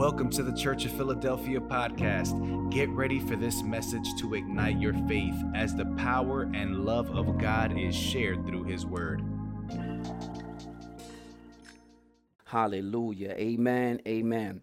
Welcome to the Church of Philadelphia podcast. Get ready for this message to ignite your faith as the power and love of God is shared through His Word. Hallelujah. Amen. Amen.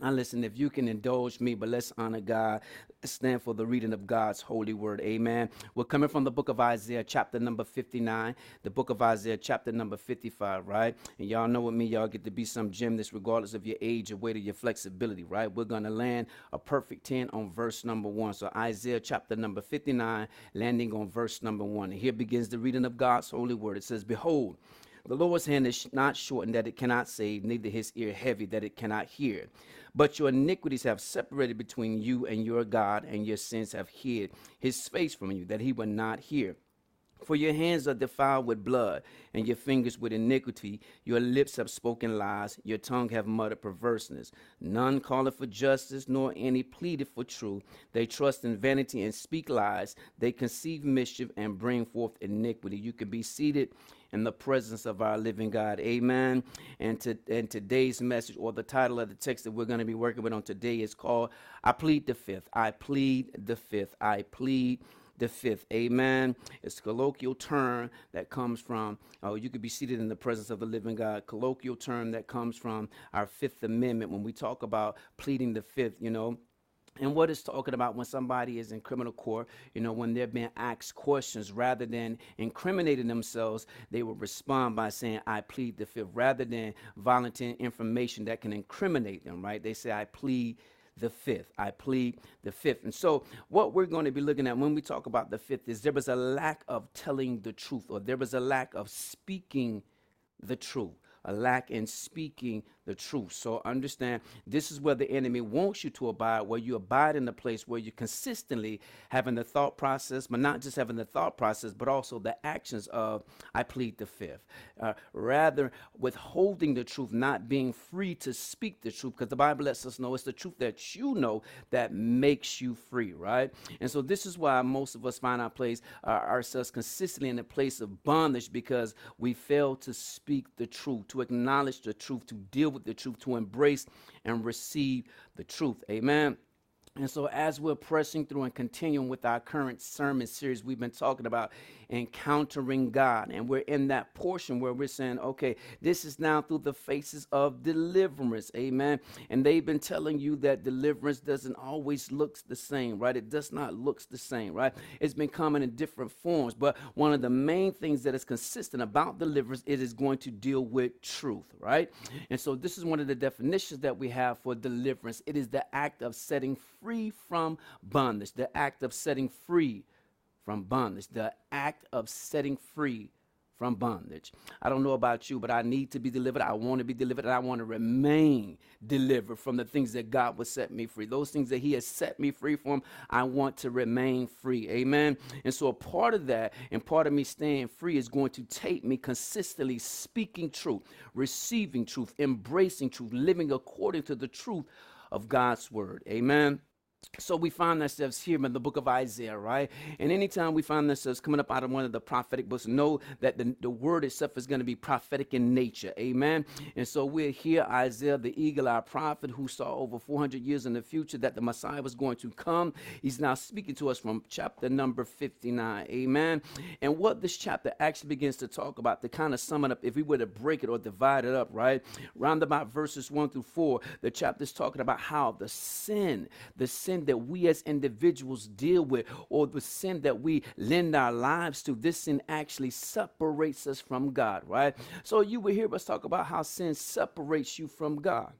Now, listen, if you can indulge me, but let's honor God. stand for the reading of God's holy word. Amen. We're coming from the book of Isaiah, chapter number 59, the book of Isaiah, chapter number 55, right? And y'all know with me, y'all get to be some gymnasts regardless of your age or weight or your flexibility, right? We're going to land a perfect 10 on verse number one. So, Isaiah, chapter number 59, landing on verse number one. And here begins the reading of God's holy word. It says, Behold, the Lord's hand is not shortened that it cannot save, neither his ear heavy that it cannot hear. But your iniquities have separated between you and your God, and your sins have hid his face from you, that he will not hear. For your hands are defiled with blood, and your fingers with iniquity. Your lips have spoken lies, your tongue have muttered perverseness. None calleth for justice, nor any pleaded for truth. They trust in vanity and speak lies. They conceive mischief and bring forth iniquity. You can be seated in the presence of our living God. Amen. And, to, and today's message, or the title of the text that we're going to be working with on today, is called I Plead the Fifth. I Plead the Fifth. I Plead the fifth. Amen. It's a colloquial term that comes from, oh, you could be seated in the presence of the living God. Colloquial term that comes from our Fifth Amendment when we talk about pleading the fifth, you know. And what it's talking about when somebody is in criminal court, you know, when they're being asked questions, rather than incriminating themselves, they will respond by saying, I plead the fifth, rather than volunteering information that can incriminate them, right? They say, I plead the fifth. I plead the fifth. And so, what we're going to be looking at when we talk about the fifth is there was a lack of telling the truth, or there was a lack of speaking the truth a lack in speaking the truth. So understand this is where the enemy wants you to abide, where you abide in the place where you're consistently having the thought process, but not just having the thought process, but also the actions of I plead the fifth. Uh, rather withholding the truth, not being free to speak the truth, because the Bible lets us know it's the truth that you know that makes you free, right? And so this is why most of us find our place uh, ourselves consistently in a place of bondage because we fail to speak the truth, to acknowledge the truth, to deal with the truth, to embrace and receive the truth. Amen. And so, as we're pressing through and continuing with our current sermon series, we've been talking about encountering God. And we're in that portion where we're saying, okay, this is now through the faces of deliverance. Amen. And they've been telling you that deliverance doesn't always look the same, right? It does not look the same, right? It's been coming in different forms. But one of the main things that is consistent about deliverance, it is going to deal with truth, right? And so this is one of the definitions that we have for deliverance. It is the act of setting free from bondage, the act of setting free from bondage, the act of setting free from bondage. I don't know about you, but I need to be delivered. I want to be delivered, and I want to remain delivered from the things that God would set me free. Those things that He has set me free from, I want to remain free. Amen. And so, a part of that and part of me staying free is going to take me consistently speaking truth, receiving truth, embracing truth, living according to the truth of God's word. Amen so we find ourselves here in the book of Isaiah, right? And anytime we find ourselves coming up out of one of the prophetic books, know that the, the word itself is going to be prophetic in nature. Amen. And so we're here, Isaiah, the eagle-eyed prophet who saw over 400 years in the future that the Messiah was going to come. He's now speaking to us from chapter number 59. Amen. And what this chapter actually begins to talk about, to kind of sum it up, if we were to break it or divide it up, right? Round about verses 1 through 4, the chapter is talking about how the sin, the sin sin that we as individuals deal with or the sin that we lend our lives to, this sin actually separates us from God, right? So you will hear us talk about how sin separates you from God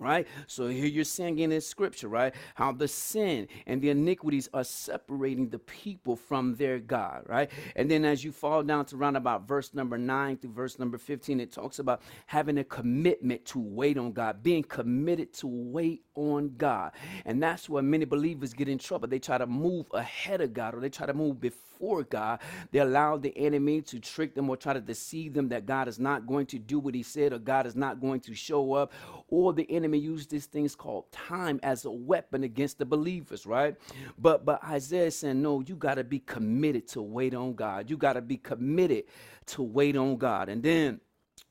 right? So here you're seeing in this scripture, right? How the sin and the iniquities are separating the people from their God, right? And then as you fall down to around about verse number 9 through verse number 15, it talks about having a commitment to wait on God, being committed to wait on God. And that's where many believers get in trouble. They try to move ahead of God or they try to move before God. They allow the enemy to trick them or try to deceive them that God is not going to do what he said or God is not going to show up or the enemy used these things called time as a weapon against the believers, right? But but Isaiah is saying, no, you got to be committed to wait on God. You got to be committed to wait on God. And then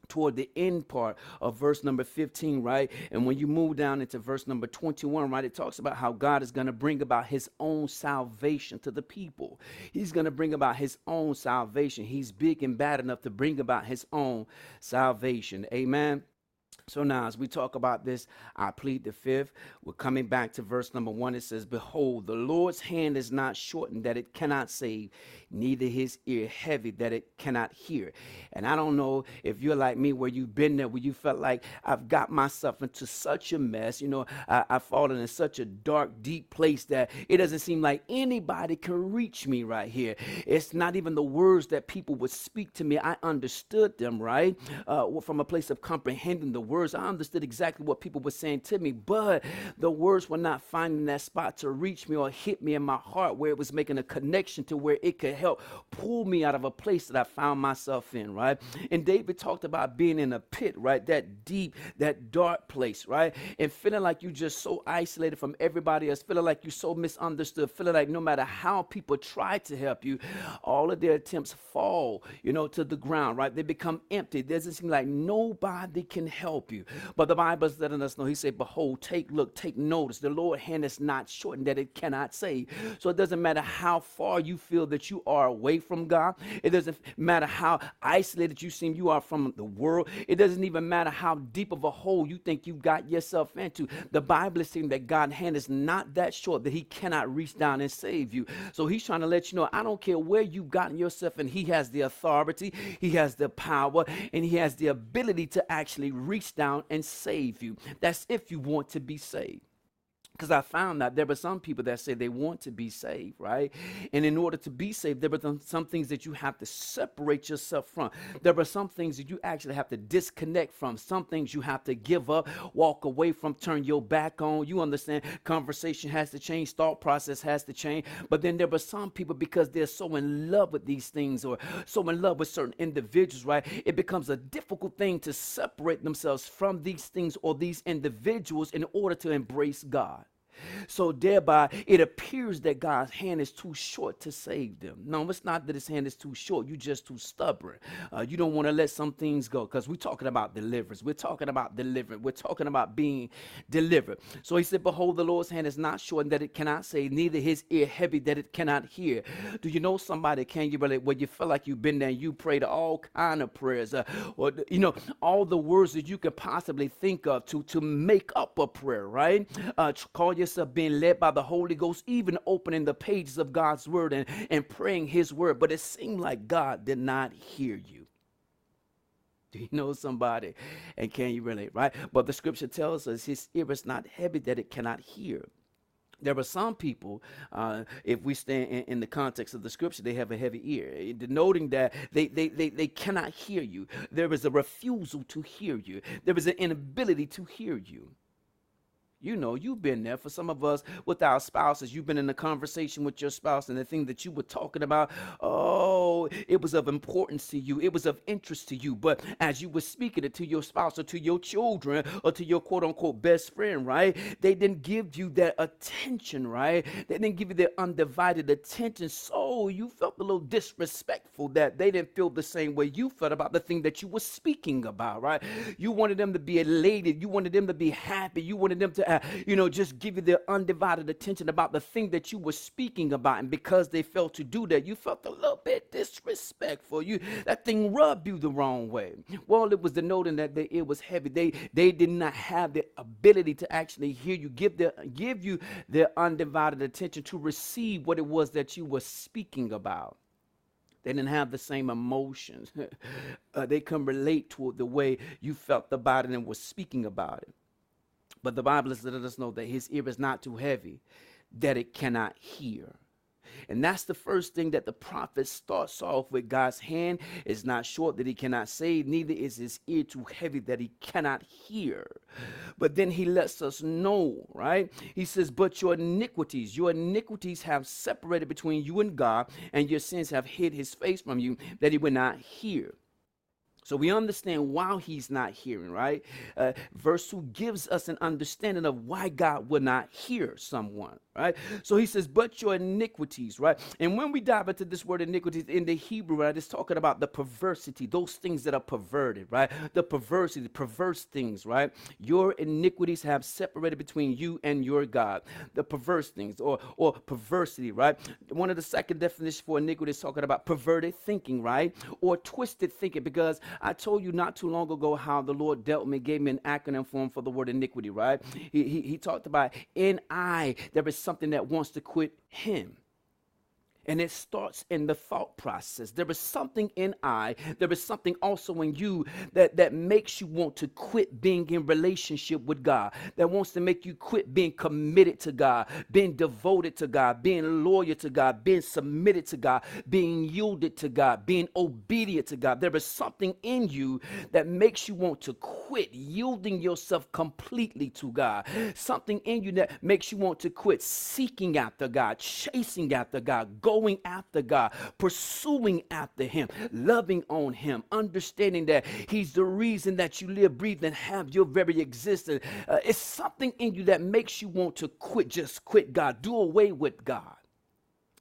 toward the end part of verse number 15, right? And when you move down into verse number 21, right, it talks about how God is going to bring about his own salvation to the people. He's going to bring about his own salvation. He's big and bad enough to bring about his own salvation. Amen. So now, as we talk about this, I plead the fifth. We're coming back to verse number one. It says, Behold, the Lord's hand is not shortened that it cannot save, neither his ear heavy that it cannot hear. And I don't know if you're like me, where you've been there, where you felt like I've got myself into such a mess. You know, I, I've fallen in such a dark, deep place that it doesn't seem like anybody can reach me right here. It's not even the words that people would speak to me. I understood them, right? Uh, from a place of comprehending the words, I understood exactly what people were saying to me, but the words were not finding that spot to reach me or hit me in my heart where it was making a connection to where it could help pull me out of a place that I found myself in, right? And David talked about being in a pit, right? That deep, that dark place, right? And feeling like you just so isolated from everybody else, feeling like you're so misunderstood, feeling like no matter how people try to help you, all of their attempts fall, you know, to the ground, right? They become empty. It doesn't seem like nobody can help you. But the Bible is letting us know, He said, Behold, take, look, take notice. The Lord hand is not shortened that it cannot save. So it doesn't matter how far you feel that you are away from God. It doesn't matter how isolated you seem you are from the world. It doesn't even matter how deep of a hole you think you've got yourself into. The Bible is saying that God's hand is not that short that He cannot reach down and save you. So He's trying to let you know, I don't care where you've gotten yourself, and He has the authority, He has the power, and He has the ability to actually reach down and save you. That's if you want to be saved. Because I found that there were some people that say they want to be saved, right? And in order to be saved, there were some things that you have to separate yourself from. There were some things that you actually have to disconnect from. Some things you have to give up, walk away from, turn your back on. You understand? Conversation has to change, thought process has to change. But then there were some people because they're so in love with these things or so in love with certain individuals, right? It becomes a difficult thing to separate themselves from these things or these individuals in order to embrace God. So thereby it appears that God's hand is too short to save them. No, it's not that his hand is too short. You're just too stubborn. Uh, you don't want to let some things go because we're talking about deliverance. We're talking about deliverance. We're talking about being delivered. So he said, Behold, the Lord's hand is not short that it cannot save, neither his ear heavy that it cannot hear. Do you know somebody, can you relate, where you feel like you've been there and you prayed all kind of prayers uh, or, you know, all the words that you could possibly think of to, to make up a prayer, right? Uh, call of being led by the Holy Ghost, even opening the pages of God's word and, and praying his word. But it seemed like God did not hear you. Do you know somebody? And can you relate, right? But the scripture tells us his ear is not heavy that it cannot hear. There are some people, uh, if we stand in, in, the context of the scripture, they have a heavy ear, denoting that they, they, they, they cannot hear you. There is a refusal to hear you, there is an inability to hear you. You know, you've been there. For some of us with our spouses, you've been in a conversation with your spouse, and the thing that you were talking about, oh, it was of importance to you, it was of interest to you. But as you were speaking it to your spouse or to your children or to your quote unquote best friend, right? They didn't give you that attention, right? They didn't give you their undivided attention. So you felt a little disrespectful that they didn't feel the same way you felt about the thing that you were speaking about, right? You wanted them to be elated, you wanted them to be happy, you wanted them to uh, you know, just give you their undivided attention about the thing that you were speaking about. And because they failed to do that, you felt a little bit disrespectful. Respect for you that thing rubbed you the wrong way. Well, it was denoting that they, it was heavy. They they did not have the ability to actually hear you, give their give you their undivided attention to receive what it was that you were speaking about. They didn't have the same emotions. uh, they can relate to the way you felt about it and was speaking about it. But the Bible is letting us know that his ear is not too heavy, that it cannot hear. And that's the first thing that the prophet starts off with. God's hand is not short that he cannot save, neither is his ear too heavy that he cannot hear. But then he lets us know, right? He says, But your iniquities, your iniquities have separated between you and God, and your sins have hid his face from you that he would not hear. So we understand why he's not hearing, right? Uh, verse 2 gives us an understanding of why God would not hear someone, right? So he says, but your iniquities, right? And when we dive into this word iniquities in the Hebrew, right, it's talking about the perversity, those things that are perverted, right? The perversity, the perverse things, right? Your iniquities have separated between you and your God. The perverse things or, or perversity, right? One of the second definitions for iniquity is talking about perverted thinking, right? Or twisted thinking, because I told you not too long ago how the Lord dealt me, gave me an acronym form for the word iniquity, right? He, he, he talked about in I, there is something that wants to quit him. And it starts in the thought process. There is something in I, there is something also in you that, that makes you want to quit being in relationship with God, that wants to make you quit being committed to God, being devoted to God, being loyal to God, being submitted to God, being yielded to God, being obedient to God. There is something in you that makes you want to quit yielding yourself completely to God. Something in you that makes you want to quit seeking after God, chasing after God, going going after God, pursuing after Him, loving on Him, understanding that He's the reason that you live, breathe, and have your very existence. Uh, it's something in you that makes you want to quit, just quit God, do away with God.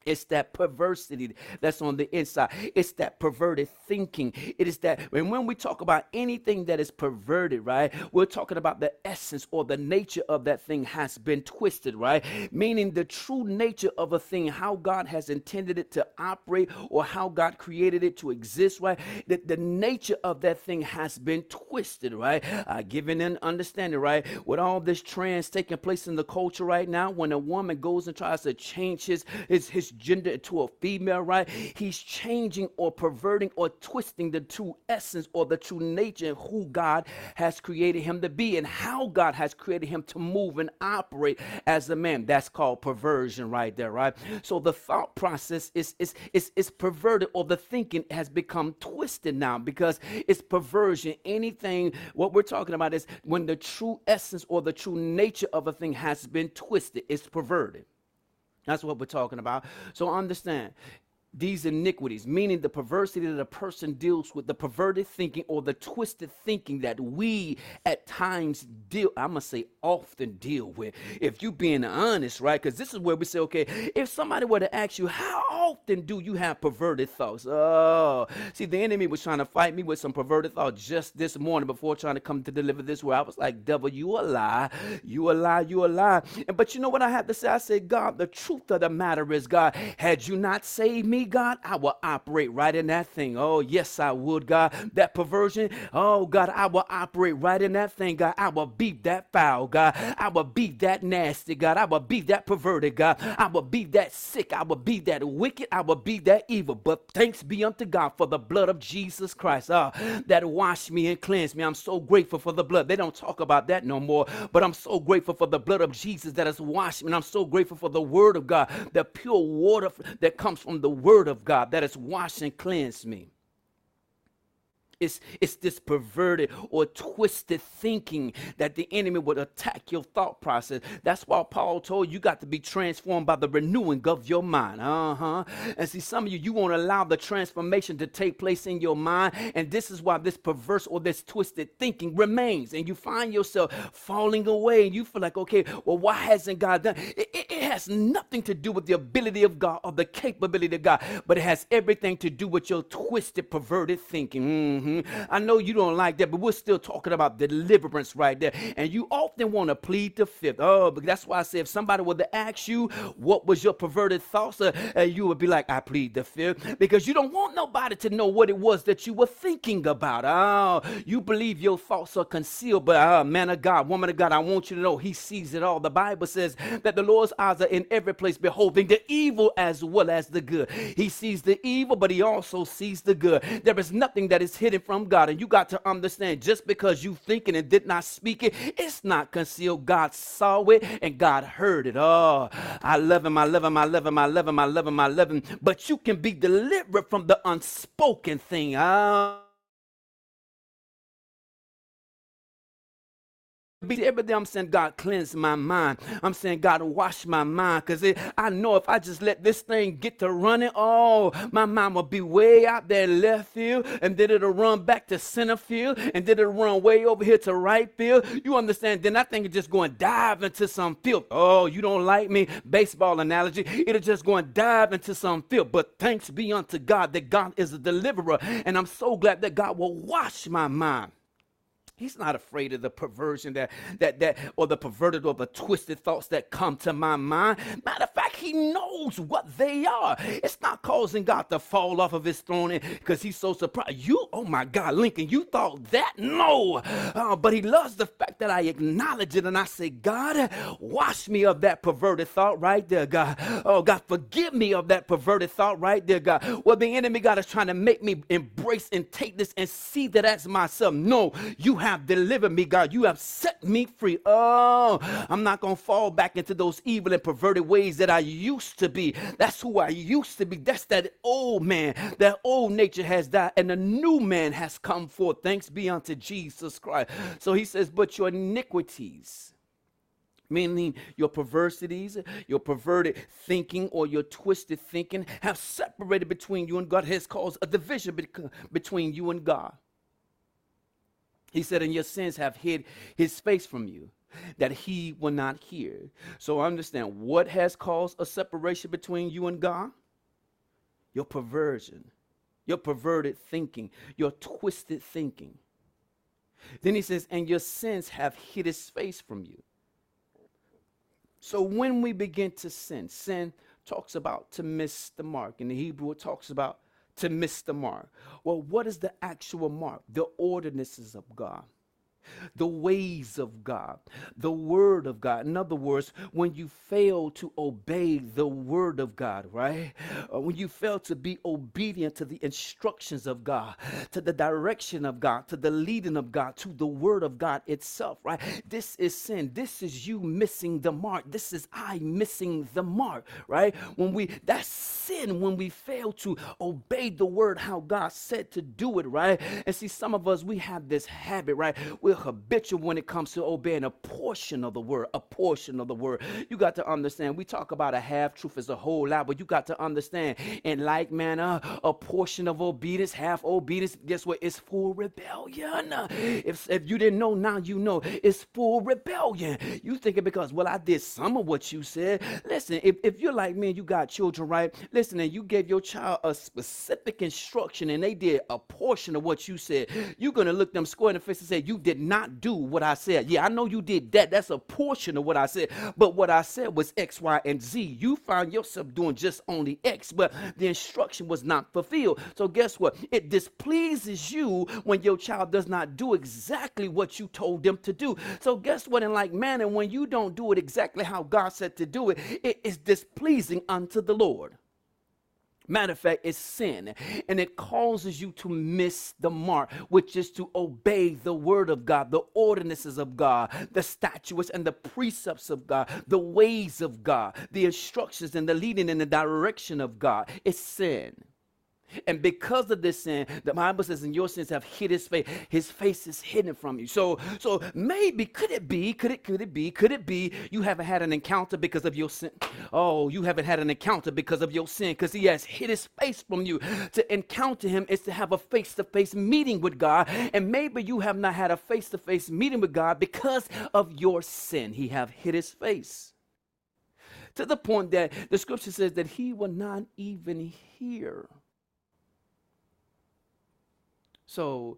It's that perversity that's on the inside. It's that perverted thinking. It is that, and when we talk about anything that is perverted, right, we're talking about the essence or the nature of that thing has been twisted, right? Meaning the true nature of a thing, how God has intended it to operate or how God created it to exist, right? That the nature of that thing has been twisted, right? Uh, giving an understanding, right? With all this trans taking place in the culture right now, when a woman goes and tries to change his his his gender to a female, right? He's changing or perverting or twisting the true essence or the true nature who God has created him to be and how God has created him to move and operate as a man. That's called perversion right there, right? So the thought process is is is, is perverted or the thinking has become twisted now because it's perversion. Anything what we're talking about is when the true essence or the true nature of a thing has been twisted, it's perverted. That's what we're talking about. So understand these iniquities, meaning the perversity that a person deals with, the perverted thinking or the twisted thinking that we at times deal, I'm gonna say often deal with. If you being honest, right? Because this is where we say, okay, if somebody were to ask you, how often do you have perverted thoughts? Oh, see, the enemy was trying to fight me with some perverted thoughts just this morning before trying to come to deliver this where I was like, devil, you a lie, you a lie, you a lie. And but you know what I have to say? I said, God, the truth of the matter is, God, had you not saved me, God, I will operate right in that thing. Oh, yes, I would, God. That perversion, oh, God, I will operate right in that thing, God. I will beat that foul, God. I will beat that nasty, God. I will beat that perverted, God. I will beat that sick. I will beat that wicked. I will beat that evil. But thanks be unto God for the blood of Jesus Christ uh, that washed me and cleansed me. I'm so grateful for the blood. They don't talk about that no more, but I'm so grateful for the blood of Jesus that has washed me. And I'm so grateful for the word of God, the pure water that comes from the word of God that has washed and cleansed me. It's, it's this perverted or twisted thinking that the enemy would attack your thought process. That's why Paul told you, you got to be transformed by the renewing of your mind. Uh huh. And see, some of you, you won't allow the transformation to take place in your mind. And this is why this perverse or this twisted thinking remains. And you find yourself falling away. And you feel like, okay, well, why hasn't God done? It, it, has nothing to do with the ability of God or the capability of God, but it has everything to do with your twisted, perverted thinking. Mm-hmm. I know you don't like that, but we're still talking about deliverance right there. And you often want to plead the fifth. Oh, but that's why I say if somebody were to ask you what was your perverted thoughts, uh, uh, you would be like, I plead the fifth. Because you don't want nobody to know what it was that you were thinking about. Oh, you believe your thoughts are concealed, but uh, man of God, woman of God, I want you to know he sees it all. The Bible says that the Lord's eyes in every place, beholding the evil as well as the good. He sees the evil, but he also sees the good. There is nothing that is hidden from God. And you got to understand just because you think it and did not speak it, it's not concealed. God saw it and God heard it. Oh, I love him, I love him, I love him, I love him, I love him, I love him. But you can be delivered from the unspoken thing. Oh. Be every day I'm saying, God, cleanse my mind. I'm saying, God, wash my mind. Because I know if I just let this thing get to running, oh, my mind will be way out there left field. And then it'll run back to center field. And then it'll run way over here to right field. You understand? Then I think it's just going to dive into some field. Oh, you don't like me? Baseball analogy. It'll just go and dive into some field. But thanks be unto God that God is a deliverer. And I'm so glad that God will wash my mind. He's not afraid of the perversion that that that or the perverted or the twisted thoughts that come to my mind. Matter of fact, he knows what they are. It's not causing God to fall off of his throne because he's so surprised. You, oh my God, Lincoln, you thought that? No. Uh, but he loves the fact that I acknowledge it and I say, God, wash me of that perverted thought right there, God. Oh God, forgive me of that perverted thought right there, God. Well, the enemy God is trying to make me embrace and take this and see that as myself. No, you have have delivered me, God. You have set me free. Oh, I'm not going to fall back into those evil and perverted ways that I used to be. That's who I used to be. That's that old man. That old nature has died, and a new man has come forth. Thanks be unto Jesus Christ. So he says, But your iniquities, meaning your perversities, your perverted thinking, or your twisted thinking, have separated between you and God, has caused a division between you and God. He said, And your sins have hid his face from you, that he will not hear. So understand what has caused a separation between you and God? Your perversion, your perverted thinking, your twisted thinking. Then he says, And your sins have hid his face from you. So when we begin to sin, sin talks about to miss the mark. In the Hebrew, it talks about to miss the mark. Well, what is the actual mark? The ordinances of God the ways of God, the word of God. In other words, when you fail to obey the word of God, right? Uh, when you fail to be obedient to the instructions of God, to the direction of God, to the leading of God, to the word of God itself, right? This is sin. This is you missing the mark. This is I missing the mark, right? When we, that's sin when we fail to obey the word how God said to do it, right? And see, some of us, we have this habit, right? We're habitual when it comes to obeying a portion of the word, a portion of the word. You got to understand, we talk about a half truth as a whole lot, but you got to understand, in like manner, a portion of obedience, half obedience, guess what? It's full rebellion. If, if you didn't know, now you know. It's full rebellion. You thinking because, well, I did some of what you said. Listen, if, if you're like me and you got children, right? Listen, and you gave your child a specific instruction and they did a portion of what you said, you're going to look them square in the face and say, you did not do what I said. Yeah, I know you did that. That's a portion of what I said. But what I said was X, Y, and Z. You find yourself doing just only X, but the instruction was not fulfilled. So guess what? It displeases you when your child does not do exactly what you told them to do. So guess what? In like manner, when you don't do it exactly how God said to do it, it is displeasing unto the Lord. Matter of fact, it's sin. And it causes you to miss the mark, which is to obey the word of God, the ordinances of God, the statutes and the precepts of God, the ways of God, the instructions and the leading in the direction of God. It's sin. And because of this sin, the Bible says, "In your sins have hid his face. His face is hidden from you." So, so maybe could it be? Could it? Could it be? Could it be you haven't had an encounter because of your sin? Oh, you haven't had an encounter because of your sin, because he has hid his face from you. To encounter him is to have a face-to-face meeting with God, and maybe you have not had a face-to-face meeting with God because of your sin. He have hid his face to the point that the scripture says that he will not even hear so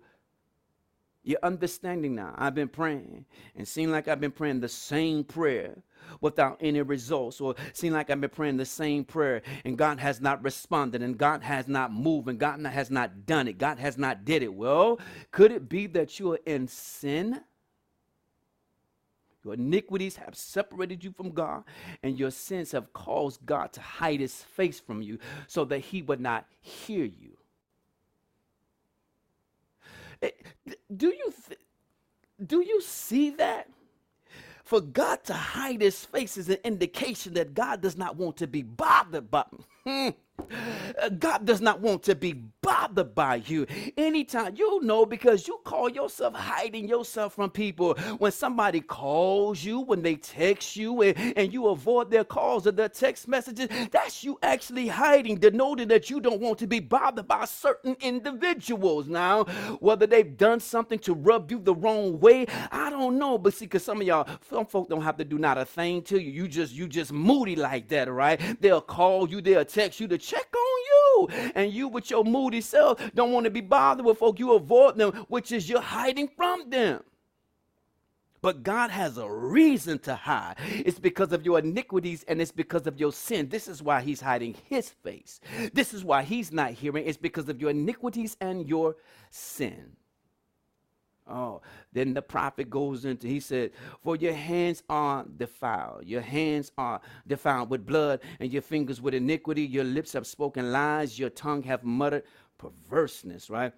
you're understanding now. I've been praying and seem like I've been praying the same prayer without any results, or seem like I've been praying the same prayer and God has not responded, and God has not moved, and God has not done it. God has not did it. Well, could it be that you are in sin? Your iniquities have separated you from God, and your sins have caused God to hide his face from you so that he would not hear you. Do you th- do you see that? For God to hide his face is an indication that God does not want to be bothered by. Hmm. God does not want to be bothered by you. Anytime you know because you call yourself hiding yourself from people. When somebody calls you, when they text you, and, and you avoid their calls or their text messages, that's you actually hiding, denoting that you don't want to be bothered by certain individuals. Now, whether they've done something to rub you the wrong way, I don't know. But see, because some of y'all, some folk don't have to do not a thing to you. You just you just moody like that, right? They'll call you, they'll text you to check on you. And you with your moody self don't want to be bothered with folk. You avoid them, which is you're hiding from them. But God has a reason to hide. It's because of your iniquities and it's because of your sin. This is why He's hiding His face. This is why He's not hearing. It's because of your iniquities and your sin. Oh, then the prophet goes into, he said, For your hands are defiled. Your hands are defiled with blood, and your fingers with iniquity. Your lips have spoken lies. Your tongue have muttered perverseness, right?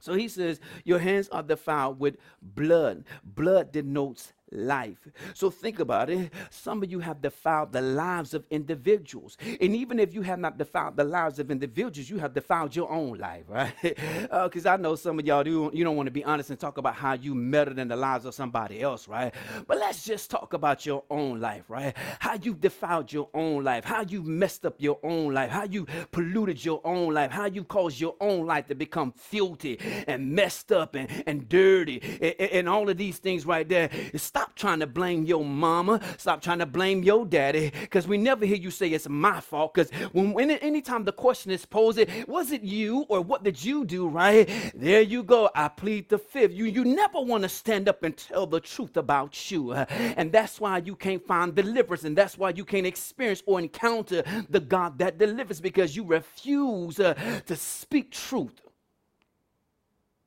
So he says, Your hands are defiled with blood. Blood denotes life. So think about it. Some of you have defiled the lives of individuals. And even if you have not defiled the lives of individuals, you have defiled your own life, right? Because uh, I know some of y'all do, you don't want to be honest and talk about how you meddled in the lives of somebody else, right? But let's just talk about your own life, right? How you defiled your own life, how you messed up your own life, how you polluted your own life, how you caused your own life to become filthy and messed up and, and dirty and, and all of these things right there. Stop Stop trying to blame your mama. Stop trying to blame your daddy. Because we never hear you say it's my fault. Because when, when anytime the question is posed, it was it you or what did you do, right? There you go. I plead the fifth. You you never want to stand up and tell the truth about you. And that's why you can't find deliverance. And that's why you can't experience or encounter the God that delivers because you refuse uh, to speak truth.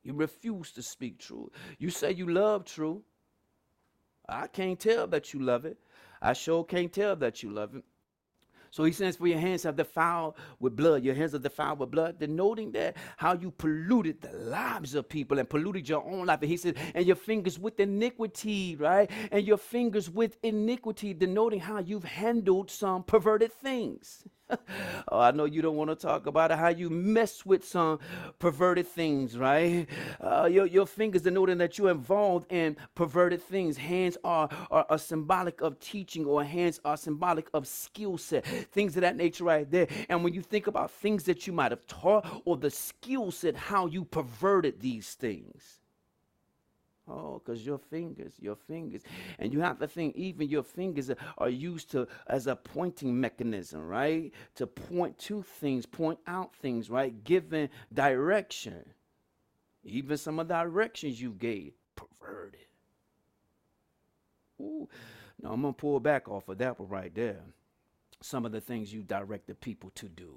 You refuse to speak truth. You say you love truth. I can't tell that you love it. I sure can't tell that you love it. So he says, For your hands have defiled with blood. Your hands are defiled with blood, denoting that how you polluted the lives of people and polluted your own life. And he said, And your fingers with iniquity, right? And your fingers with iniquity, denoting how you've handled some perverted things. oh, I know you don't want to talk about it, how you mess with some perverted things, right? Uh, your, your fingers denoting that you're involved in perverted things. Hands are, are, are symbolic of teaching, or hands are symbolic of skill set, things of that nature right there. And when you think about things that you might have taught, or the skill set, how you perverted these things. Oh, because your fingers, your fingers. And you have to think even your fingers are used to as a pointing mechanism, right? To point to things, point out things, right? Giving direction. Even some of the directions you gave, perverted. Ooh. Now I'm gonna pull back off of that one right there. Some of the things you direct the people to do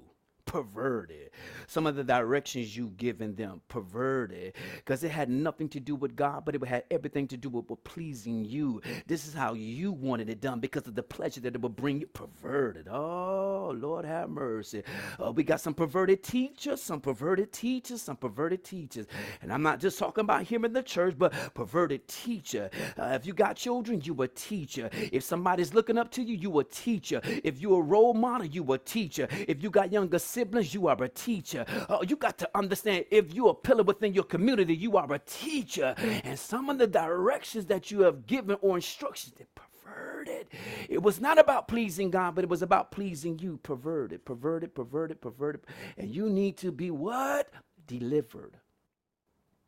perverted. Some of the directions you given them perverted because it had nothing to do with God, but it had everything to do with, with pleasing you. This is how you wanted it done because of the pleasure that it would bring you perverted. Oh, Lord have mercy. Uh, we got some perverted teachers, some perverted teachers, some perverted teachers. And I'm not just talking about here in the church, but perverted teacher. Uh, if you got children, you a teacher. If somebody's looking up to you, you a teacher. If you a role model, you a teacher. If you got younger siblings, siblings, you are a teacher. Oh, you got to understand if you're a pillar within your community, you are a teacher. And some of the directions that you have given or instructions, they perverted. It was not about pleasing God, but it was about pleasing you. Perverted, perverted, perverted, perverted. And you need to be what? Delivered.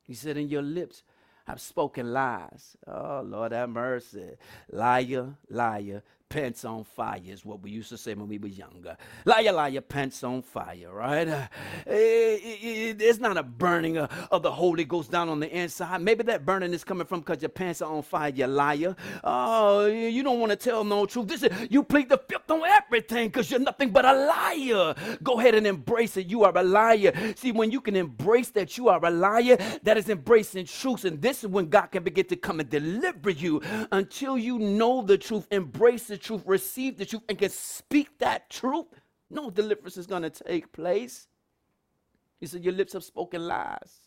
He said, In your lips I've spoken lies. Oh, Lord have mercy. Liar, liar, pants on fire is what we used to say when we were younger. Liar, liar, pants on fire, right? Uh, it, it, it's not a burning of, of, the Holy Ghost down on the inside. Maybe that burning is coming from because your pants are on fire, you liar. Oh, you don't want to tell no truth. This is, you plead the fifth on everything because you're nothing but a liar. Go ahead and embrace it. You are a liar. See, when you can embrace that you are a liar, that is embracing truth. And this is when God can begin to come and deliver you until you know the truth, embrace the truth, receive the truth, and can speak that truth, no deliverance is going to take place. He said, Your lips have spoken lies.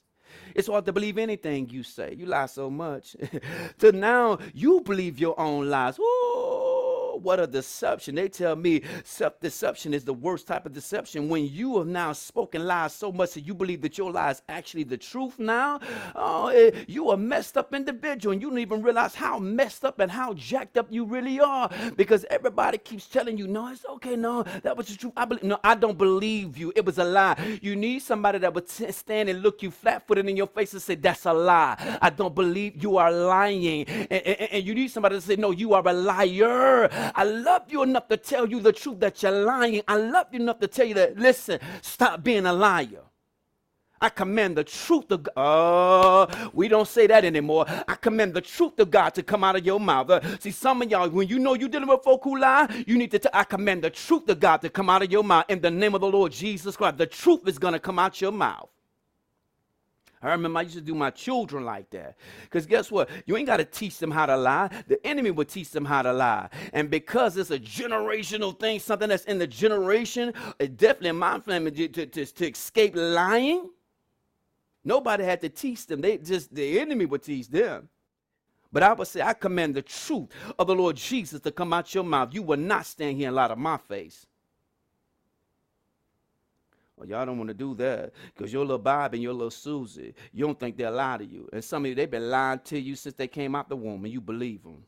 It's hard to believe anything you say. You lie so much. to now, you believe your own lies. Ooh, What a deception. They tell me self deception is the worst type of deception. When you have now spoken lies so much that you believe that your lie is actually the truth now, oh, eh, you a messed up individual and you don't even realize how messed up and how jacked up you really are because everybody keeps telling you, no, it's okay, no, that was the truth. I believe, no, I don't believe you. It was a lie. You need somebody that would t- stand and look you flat footed in your face and say, that's a lie. I don't believe you are lying. And, and, and you need somebody to say, no, you are a liar. I love you enough to tell you the truth that you're lying. I love you enough to tell you that, listen, stop being a liar. I command the truth of God. Uh, we don't say that anymore. I command the truth of God to come out of your mouth. Uh, see, some of y'all, when you know you're dealing with folk who lie, you need to. T- I command the truth of God to come out of your mouth in the name of the Lord Jesus Christ. The truth is going to come out your mouth. I remember I used to do my children like that. Because guess what? You ain't got to teach them how to lie. The enemy will teach them how to lie. And because it's a generational thing, something that's in the generation, it definitely in my family to, to, to, escape lying. Nobody had to teach them. They just the enemy would teach them. But I would say, I command the truth of the Lord Jesus to come out your mouth. You will not stand here and lie to my face. Y'all don't want to do that because your little Bob and your little Susie, you don't think they'll lie to you. And some of you, they've been lying to you since they came out the womb and you believe them.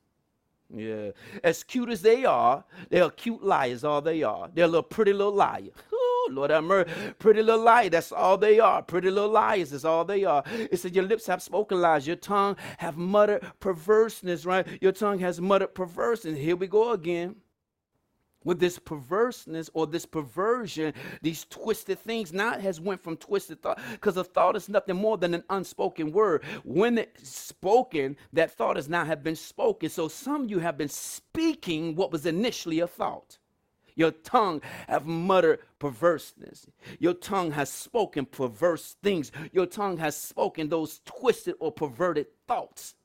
Yeah. As cute as they are, they're cute liars, all they are. They're a little pretty little liar. Lord have mercy. Pretty little liar, that's all they are. Pretty little liars is all they are. It said your lips have spoken lies. Your tongue have muttered perverseness, right? Your tongue has muttered perverseness. Here we go again with this perverseness or this perversion these twisted things now it has went from twisted thought because a thought is nothing more than an unspoken word when it's spoken that thought has now have been spoken so some you have been speaking what was initially a thought your tongue have muttered perverseness. Your tongue has spoken perverse things. Your tongue has spoken those twisted or perverted thoughts.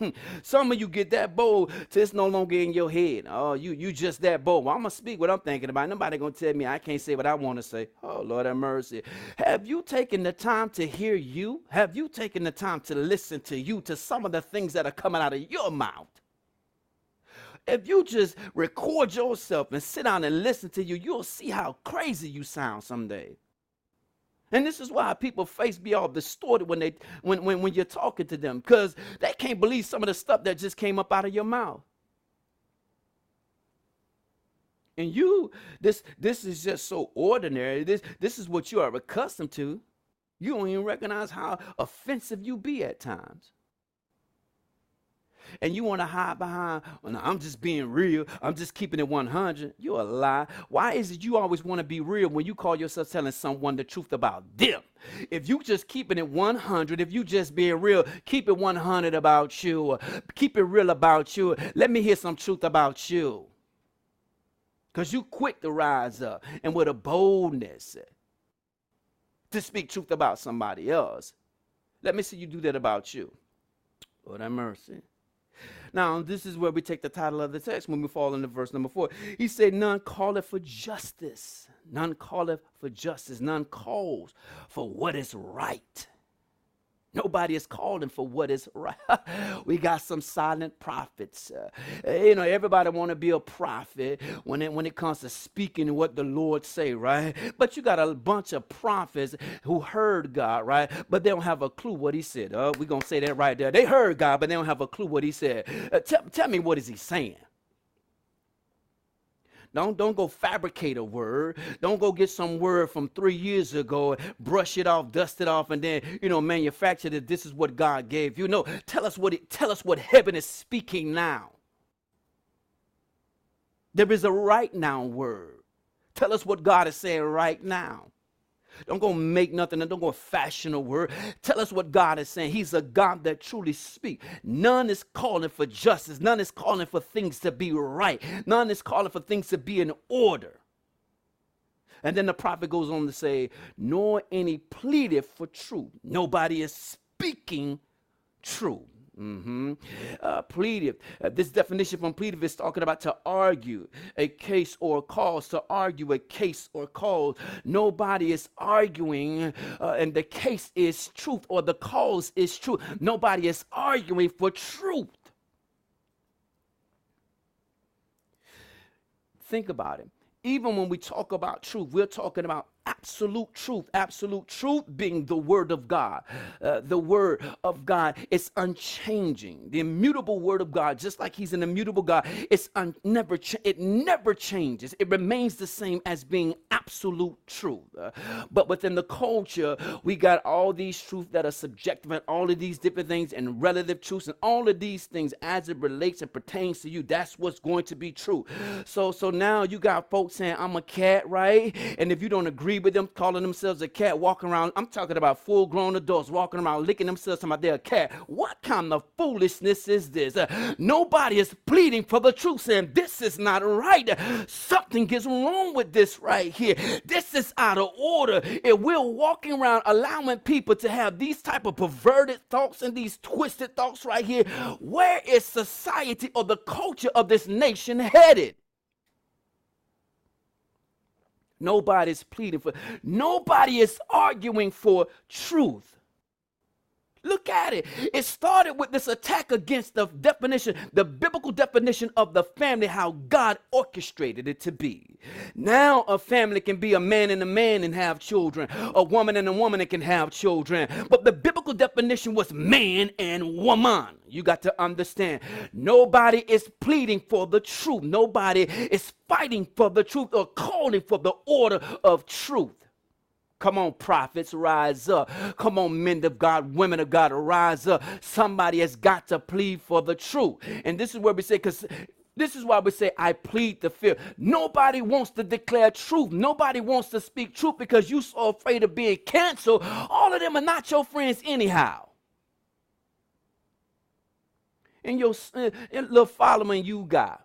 Some of you get that bold till it's no longer in your head. Oh, you you just that bold. Well, I'm gonna speak what I'm thinking about. Nobody gonna tell me I can't say what I want to say. Oh Lord have mercy. Have you taken the time to hear you? Have you taken the time to listen to you to some of the things that are coming out of your mouth? If you just record yourself and sit down and listen to you, you'll see how crazy you sound someday. And this is why people face be all distorted when they when, when, when you're talking to them, because they can't believe some of the stuff that just came up out of your mouth. And you, this this is just so ordinary. This this is what you are accustomed to. You don't even recognize how offensive you be at times and you want to hide behind, oh, well, no, I'm just being real. I'm just keeping it 100. You're a lie. Why is it you always want to be real when you call yourself telling someone the truth about them? If you just keeping it 100, if you just being real, keep it 100 about you. Keep it real about you. Let me hear some truth about you. Because you quick to rise up and with a boldness to speak truth about somebody else. Let me see you do that about you. Lord have mercy. Now, this is where we take the title of the text when we fall into verse number four. He said, None calleth for justice. None calleth for justice. None calls for what is right. Nobody is calling for what is right. we got some silent prophets. Uh, you know, everybody want to be a prophet when it, when it comes to speaking what the Lord say, right? But you got a bunch of prophets who heard God, right? But they don't have a clue what he said. Uh, we're going to say that right there. They heard God, but they don't have a clue what he said. Uh, tell me what is he saying? Don't, don't go fabricate a word. Don't go get some word from three years ago, and brush it off, dust it off, and then, you know, manufacture that this is what God gave you. No, tell us what it, tell us what heaven is speaking now. There is a right now word. Tell us what God is saying right now. Don't go make nothing and don't go fashion a word. Tell us what God is saying. He's a God that truly speaks. None is calling for justice. None is calling for things to be right. None is calling for things to be in order. And then the prophet goes on to say, nor any pleaded for truth. Nobody is speaking truth. Mm-hmm. Uh, pleaded. Uh, this definition from pleaded is talking about to argue a case or cause, to argue a case or cause. Nobody is arguing, uh, and the case is truth or the cause is truth. Nobody is arguing for truth. Think about it. Even when we talk about truth, we're talking about absolute truth. Absolute truth being the Word of God. Uh, the Word of God is unchanging. The immutable Word of God, just like He's an immutable God, it's un- never cha- it never changes. It remains the same as being absolute truth. Uh, but within the culture, we got all these truths that are subjective and all of these different things and relative truths and all of these things as it relates and pertains to you. That's what's going to be true. So so now you got folks saying I'm a cat, right? And if you don't agree with them calling themselves a cat, walking around. I'm talking about full grown adults walking around licking themselves about they're a cat. What kind of foolishness is this? Uh, nobody is pleading for the truth, saying this is not right. Something is wrong with this right here. This is out of order. If we're walking around allowing people to have these type of perverted thoughts and these twisted thoughts right here, where is society or the culture of this nation headed? Nobody's pleading for, nobody is arguing for truth. Look at it. It started with this attack against the definition, the biblical definition of the family, how God orchestrated it to be. Now, a family can be a man and a man and have children, a woman and a woman and can have children. But the biblical definition was man and woman. You got to understand. Nobody is pleading for the truth, nobody is fighting for the truth or calling for the order of truth. Come on, prophets, rise up. Come on, men of God, women of God, rise up. Somebody has got to plead for the truth. And this is where we say, because this is why we say, I plead the fifth. Nobody wants to declare truth. Nobody wants to speak truth because you're so afraid of being canceled. All of them are not your friends, anyhow. And your, uh, little following you got.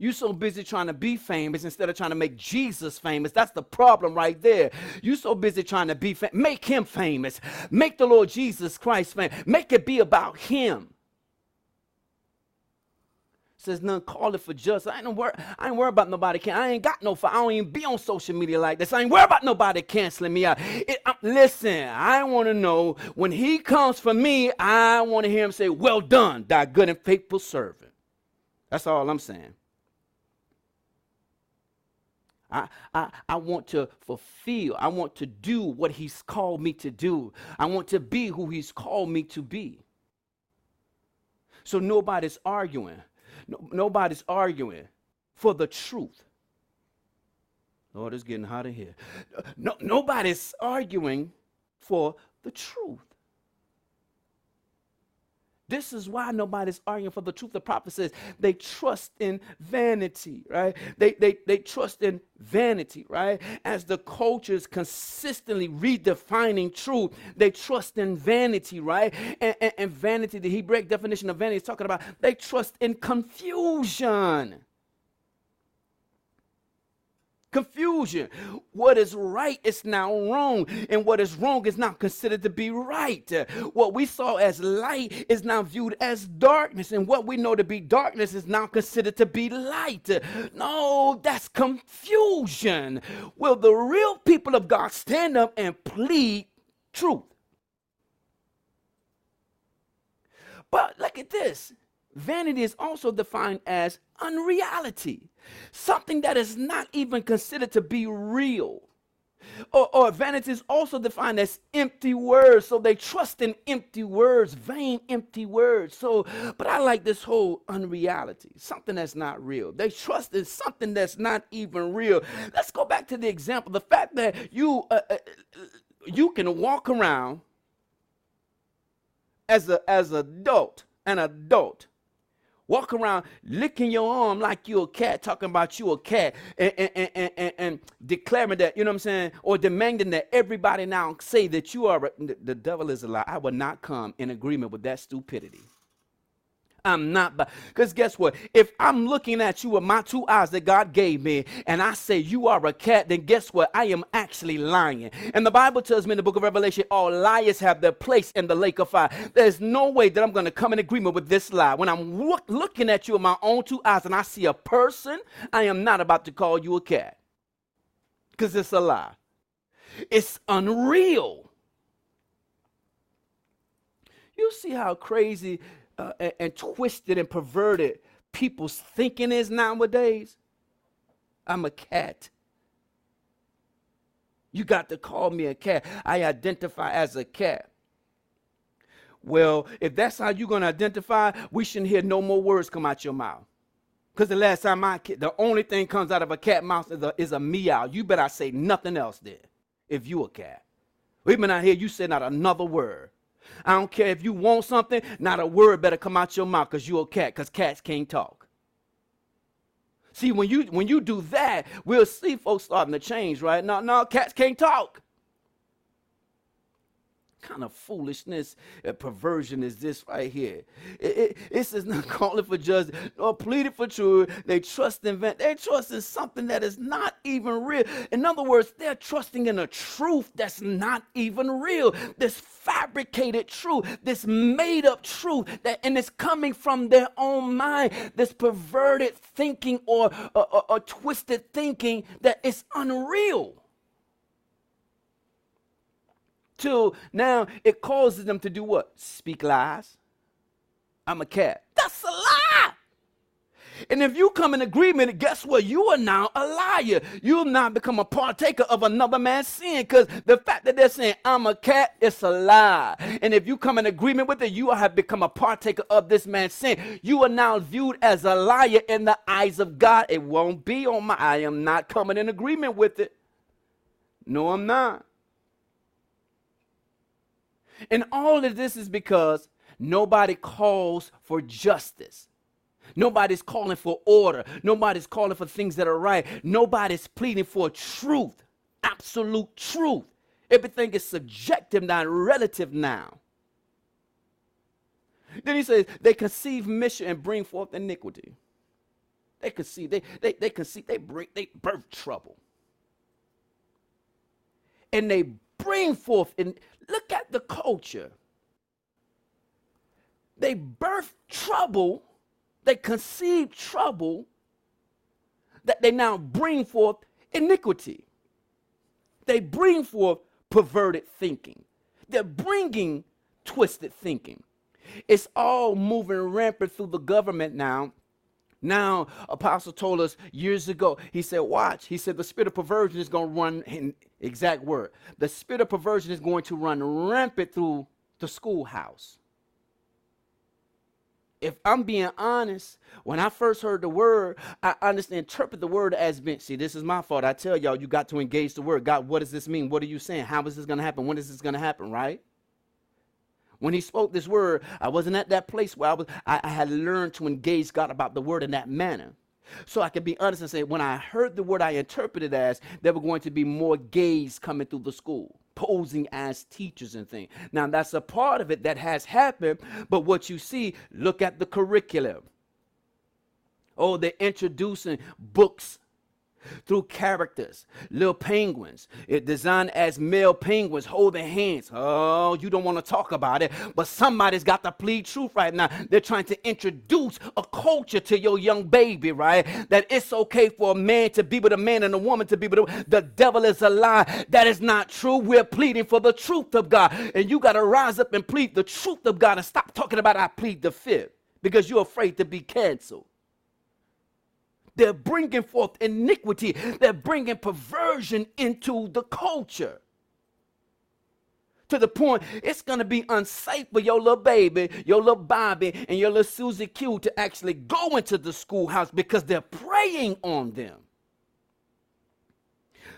You so busy trying to be famous instead of trying to make Jesus famous. That's the problem right there. You so busy trying to be famous. Make him famous. Make the Lord Jesus Christ famous. Make it be about him. Says none call it for justice. I ain't worry. I ain't worried about nobody. Can I ain't got no. I don't even be on social media like this. I ain't worried about nobody canceling me out. It, listen, I want to know when he comes for me. I want to hear him say, "Well done, thy good and faithful servant." That's all I'm saying. I, I, I want to fulfill. I want to do what he's called me to do. I want to be who he's called me to be. So nobody's arguing. No, nobody's arguing for the truth. Lord, it's getting hot in here. No, nobody's arguing for the truth. This is why nobody's arguing for the truth. The prophet says they trust in vanity, right? They, they, they trust in vanity, right? As the culture is consistently redefining truth, they trust in vanity, right? And, and, and vanity, the Hebrew definition of vanity is talking about they trust in confusion confusion. What is right is now wrong, and what is wrong is now considered to be right. What we saw as light is now viewed as darkness, and what we know to be darkness is now considered to be light. No, that's confusion. Will the real people of God stand up and plead truth? But look at this vanity is also defined as unreality, something that is not even considered to be real. Or, or, vanity is also defined as empty words. So they trust in empty words, vain, empty words. So, but I like this whole unreality, something that's not real. They trust in something that's not even real. Let's go back to the example the fact that you, uh, uh, you can walk around as, a, as adult, an adult, walk around licking your arm like you a cat, talking about you a cat, and, and, and, and, and declaring that, you know what I'm saying, or demanding that everybody now say that you are, a, the devil is a lie. I will not come in agreement with that stupidity. I'm not, but because guess what? If I'm looking at you with my two eyes that God gave me, and I say you are a cat, then guess what? I am actually lying. And the Bible tells me in the book of Revelation, all liars have their place in the lake of fire. There's no way that I'm going to come in agreement with this lie. When I'm look, looking at you with my own two eyes and I see a person, I am not about to call you a cat because it's a lie. It's unreal. You see how crazy uh, and, twisted and perverted people's thinking is nowadays? I'm a cat. You got to call me a cat. I identify as a cat. Well, if that's how you're going to identify, we shouldn't hear no more words come out your mouth. Because the last time I, the only thing comes out of a cat mouth is a, is a meow. You better say nothing else then, if you a cat. We been out hear you say not another word. I don't care if you want something, not a word better come out your mouth because you're a cat, because cats can't talk. See, when you when you do that, we'll see folks starting to change, right? No, no, cats can't talk kind of foolishness and perversion is this right here? It, it, it says not calling for justice or pleading for truth. They trust in they trust in something that is not even real. In other words, they're trusting in a truth that's not even real. This fabricated truth, this made up truth that and it's coming from their own mind. This perverted thinking or, or, or twisted thinking that is unreal till now it causes them to do what? Speak lies. I'm a cat. That's a lie. And if you come in agreement, guess what? You are now a liar. You have now become a partaker of another man's sin because the fact that they're saying, I'm a cat, it's a lie. And if you come in agreement with it, you have become a partaker of this man's sin. You are now viewed as a liar in the eyes of God. It won't be on my, I am not coming in agreement with it. No, I'm not. And all of this is because nobody calls for justice. Nobody's calling for order. Nobody's calling for things that are right. Nobody's pleading for truth, absolute truth. Everything is subjective now, relative now. Then he says, they conceive mission and bring forth iniquity. They conceive, they, they, they conceive, they bring, they birth trouble. And they bring forth, and Look at the culture. They birth trouble, they conceive trouble that they now bring forth iniquity. They bring forth perverted thinking. They're bringing twisted thinking. It's all moving rampant through the government now now, Apostle told us years ago, he said, Watch. He said, The spirit of perversion is going to run, in exact word, the spirit of perversion is going to run rampant through the schoolhouse. If I'm being honest, when I first heard the word, I understand, interpret the word as being, see, this is my fault. I tell y'all, you got to engage the word. God, what does this mean? What are you saying? How is this going to happen? When is this going to happen, right? When he spoke this word, I wasn't at that place where I was, I, I had learned to engage God about the word in that manner. So I could be honest and say, when I heard the word, I interpreted as there were going to be more gays coming through the school, posing as teachers and things. Now, that's a part of it that has happened, but what you see, look at the curriculum. Oh, they're introducing books through characters, little penguins, designed as male penguins holding hands. Oh, you don't want to talk about it, but somebody's got to plead truth right now. They're trying to introduce a culture to your young baby, right? That it's okay for a man to be with a man and a woman to be with a The devil is a lie. That is not true. We're pleading for the truth of God. And you got to rise up and plead the truth of God and stop talking about I plead the fifth because you're afraid to be canceled. They're bringing forth iniquity. They're bringing perversion into the culture. To the point it's to be unsafe for your little baby, your little Bobby, and your little Susie Q to actually go into the schoolhouse because they're preying on them.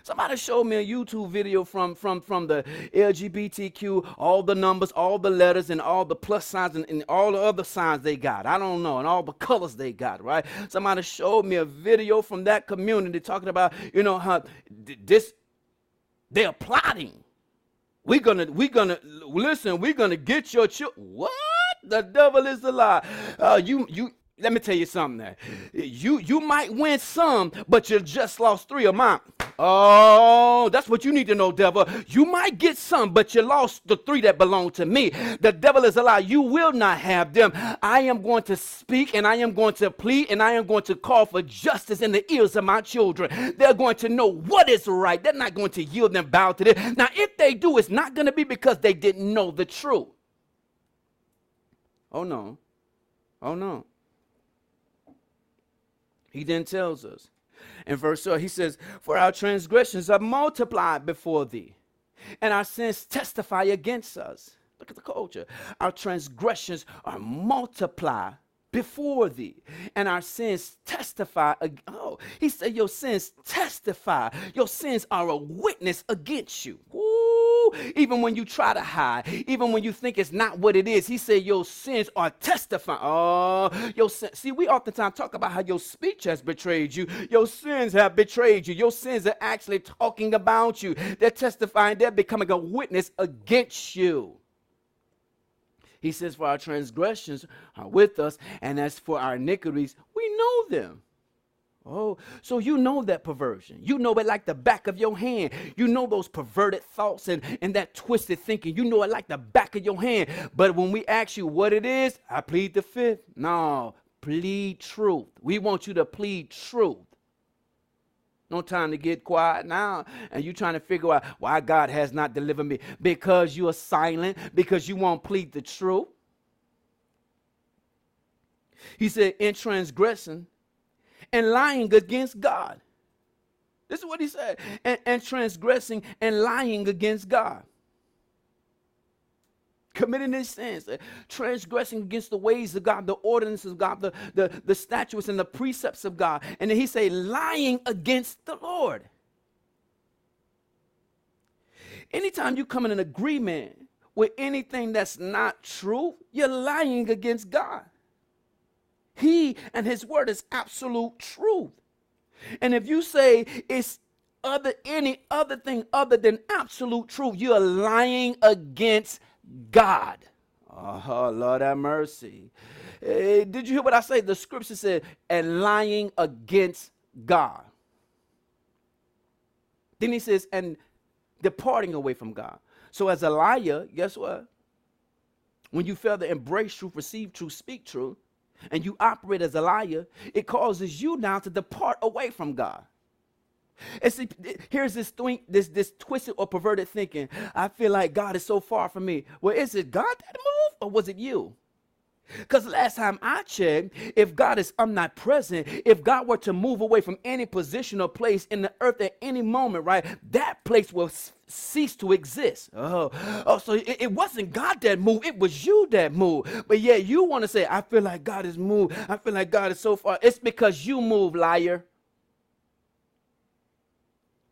Somebody showed me a YouTube video from, from, from the LGBTQ, all the numbers, all the letters, and all the plus signs, and, and all the other signs they got. I don't know, and all the colors they got, right? Somebody showed me a video from that community talking about, you know, how this, they're plotting. We're gonna, we're gonna, listen, we're gonna get your children. What? The devil is a lie. Uh, you, you, let me tell you something. You you might win some, but you just lost three of mine. Oh, that's what you need to know, devil. You might get some, but you lost the three that belong to me. The devil is a lie. You will not have them. I am going to speak and I am going to plead and I am going to call for justice in the ears of my children. They're going to know what is right. They're not going to yield and bow to this. Now, if they do, it's not going to be because they didn't know the truth. Oh, no. Oh, no. He then tells us in verse 12, he says, For our transgressions are multiplied before thee, and our sins testify against us. Look at the culture. Our transgressions are multiplied before thee, and our sins testify. Oh, he said, Your sins testify. Your sins are a witness against you. Ooh, even when you try to hide, even when you think it's not what it is, he said, Your sins are testifying. Oh, your sin. See, we oftentimes talk about how your speech has betrayed you. Your sins have betrayed you. Your sins are actually talking about you. They're testifying, they're becoming a witness against you. He says, For our transgressions are with us, and as for our iniquities, we know them. Oh, so you know that perversion. You know it like the back of your hand. You know those perverted thoughts and, and that twisted thinking. You know it like the back of your hand. But when we ask you what it is, I plead the fifth. No, plead truth. We want you to plead truth. No time to get quiet now. And you trying to figure out why God has not delivered me. Because you are silent, because you won't plead the truth. He said, in transgression and lying against God. This is what he said. And, and transgressing and lying against God committing his sins, transgressing against the ways of God, the ordinances of God, the, the, the statutes and the precepts of God. And then he say, lying against the Lord. Anytime you come in an agreement with anything that's not true, you're lying against God. He and his word is absolute truth. And if you say it's other any other thing other than absolute truth, you're lying against God. Oh, Lord have mercy. Hey, did you hear what I say? The scripture said, and lying against God. Then he says, and departing away from God. So as a liar, guess what? When you fail to embrace truth, receive truth, speak truth, and you operate as a liar, it causes you now to depart away from God. And see, here's this th- this this twisted or perverted thinking. I feel like God is so far from me. Well, is it God that moved, or was it you? Because last time I checked, if God is omnipresent, if God were to move away from any position or place in the earth at any moment, right, that place will cease to exist. Oh, oh so it, it, wasn't God that moved, it was you that moved. But yeah, you want to say, I feel like God is moved. I feel like God is so far. It's because you move, liar.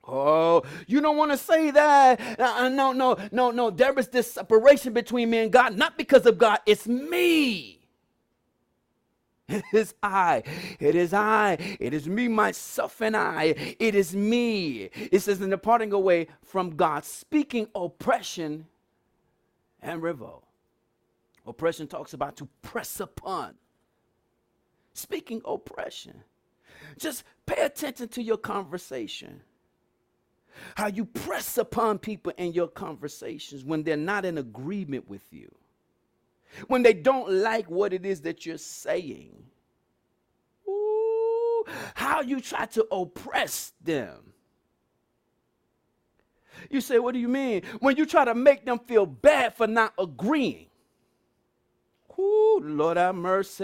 Oh, you don't want to say that. Uh, uh, no, no, no, no. There is this separation between me and God, not because of God, it's me. It is I. It is I. It is me, myself, and I. It is me. It says, in departing away from God, speaking oppression and revolt. Oppression talks about to press upon. Speaking oppression. Just pay attention to your conversation how you press upon people in your conversations when they're not in agreement with you, when they don't like what it is that you're saying. Ooh, how you try to oppress them. You say, What do you mean? When you try to make them feel bad for not agreeing. Ooh, Lord have mercy.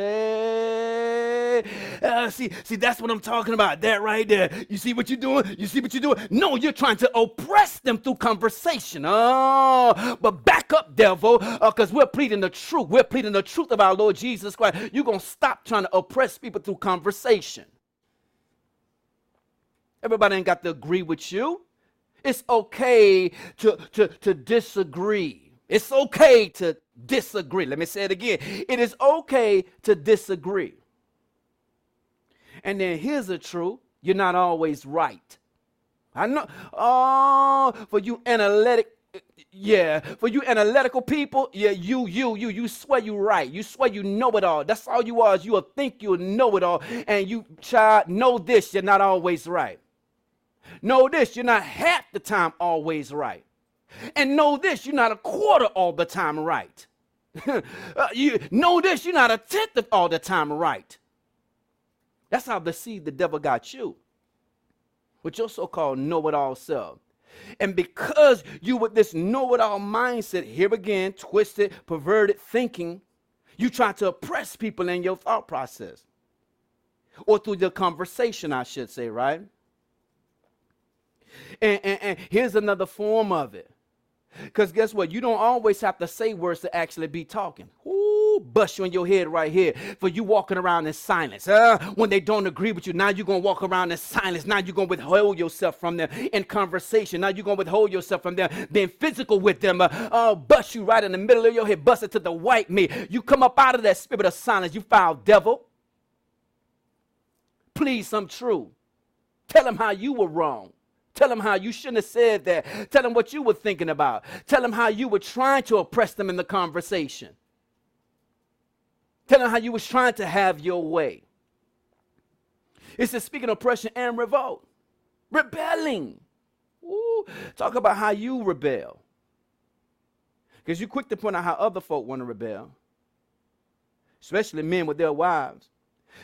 Uh, see, see, that's what I'm talking about. That right there. You see what you're doing? You see what you're doing? No, you're trying to oppress them through conversation. Oh, but back up, devil, because uh, we're pleading the truth. We're pleading the truth of our Lord Jesus Christ. You're going to stop trying to oppress people through conversation. Everybody ain't got to agree with you. It's okay to, to, to disagree. It's okay to disagree. Let me say it again. It is okay to disagree. And then here's the truth you're not always right. I know. Oh, for you analytic, yeah, for you analytical people, yeah, you, you, you, you swear you're right. You swear you know it all. That's all you are. Is you think you know it all, and you child know this. You're not always right. Know this. You're not half the time always right. And know this, you're not a quarter all the time right. uh, you know this, you're not a tenth of all the time right. That's how the seed the devil got you. With your so-called know-it-all self. And because you with this know-it-all mindset, here again, twisted, perverted thinking, you try to oppress people in your thought process. or through the conversation, I should say, right? And, and, and here's another form of it. Because guess what? You don't always have to say words to actually be talking. Ooh, bust you in your head right here for you walking around in silence. Uh, when they don't agree with you, now you're going to walk around in silence. Now you're going to withhold yourself from them in conversation. Now you're going to withhold yourself from them being physical with them. Uh, uh, bust you right in the middle of your head, bust it to the white meat. You come up out of that spirit of silence, you foul devil. Please, some true. Tell them how you were wrong. Tell them how you shouldn't have said that. Tell them what you were thinking about. Tell them how you were trying to oppress them in the conversation. Tell them how you was trying to have your way. It says speaking oppression and revolt. Rebelling. Ooh, talk about how you rebel. Because you're quick to point out how other folk want to rebel. Especially men with their wives.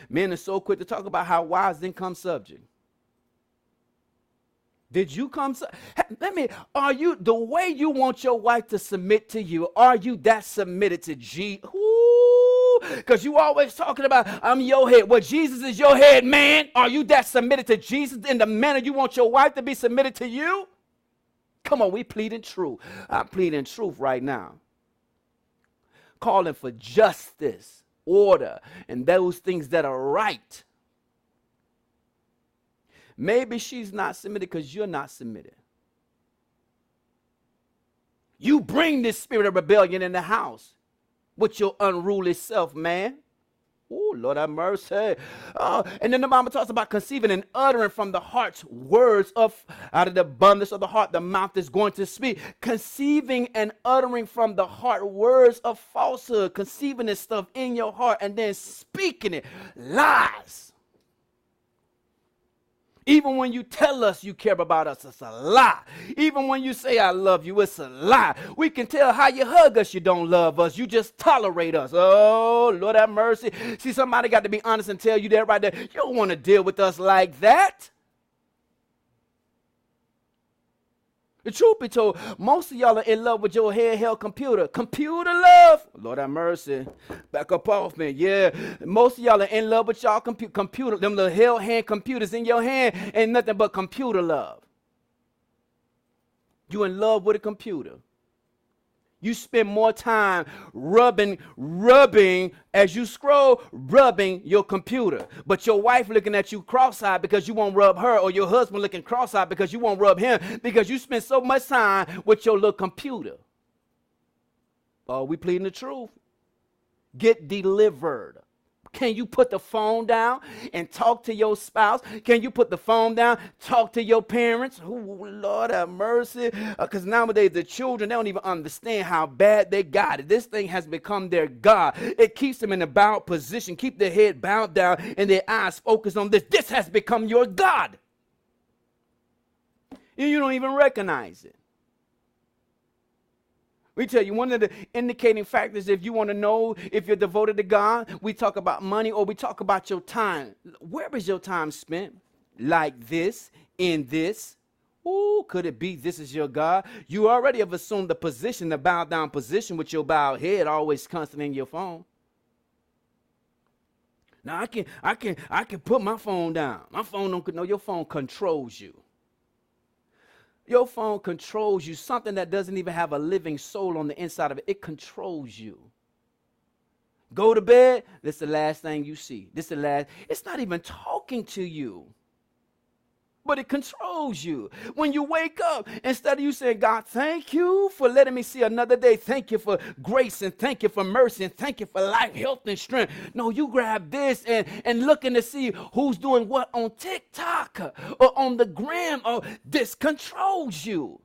Men are so quick to talk about how wives then come subject. Did you come? Let me, are you, the way you want your wife to submit to you, are you that submitted to Jesus? Because you always talking about, I'm your head. Well, Jesus is your head, man. Are you that submitted to Jesus in the manner you want your wife to be submitted to you? Come on, we pleading truth. I'm pleading truth right now. Calling for justice, order, and those things that are right. Maybe she's not submitted because you're not submitted. You bring this spirit of rebellion in the house with your unruly self, man. Oh, Lord have mercy. Uh, and then the Bible talks about conceiving and uttering from the heart's words of out of the abundance of the heart, the mouth is going to speak. Conceiving and uttering from the heart words of falsehood, conceiving this stuff in your heart and then speaking it. Lies. Even when you tell us you care about us, it's a lie. Even when you say I love you, it's a lie. We can tell how you hug us, you don't love us. You just tolerate us. Oh, Lord have mercy. See, somebody got to be honest and tell you that right there. You don't want to deal with us like that. The truth be told, most of y'all are in love with your handheld computer. Computer love. Lord have mercy. Back up off me. Yeah. Most of y'all are in love with y'all compu- computer. Them little hell hand computers in your hand ain't nothing but computer love. You in love with a computer. You spend more time rubbing, rubbing as you scroll, rubbing your computer. But your wife looking at you cross-eyed because you won't rub her, or your husband looking cross-eyed because you won't rub him because you spend so much time with your little computer. Oh, we pleading the truth. Get delivered. Can you put the phone down and talk to your spouse? Can you put the phone down, talk to your parents? Oh, Lord have mercy. Because uh, nowadays the children, they don't even understand how bad they got it. This thing has become their God. It keeps them in a bowed position, keep their head bowed down and their eyes focused on this. This has become your God. And you don't even recognize it. We tell you one of the indicating factors if you want to know if you're devoted to God, we talk about money or we talk about your time. Where is your time spent? Like this, in this. Ooh, could it be this is your God? You already have assumed the position, the bow down position with your bowed head always constant in your phone. Now I can I can I can put my phone down. My phone don't know your phone controls you. Your phone controls you, something that doesn't even have a living soul on the inside of it. It controls you. Go to bed, this is the last thing you see. This is the last, it's not even talking to you but it controls you. When you wake up, instead of you saying, God, thank you for letting me see another day, thank you for grace and thank you for mercy and thank you for life, health, and strength. No, you grab this and, and looking to see who's doing what on TikTok or on the gram, or this controls you.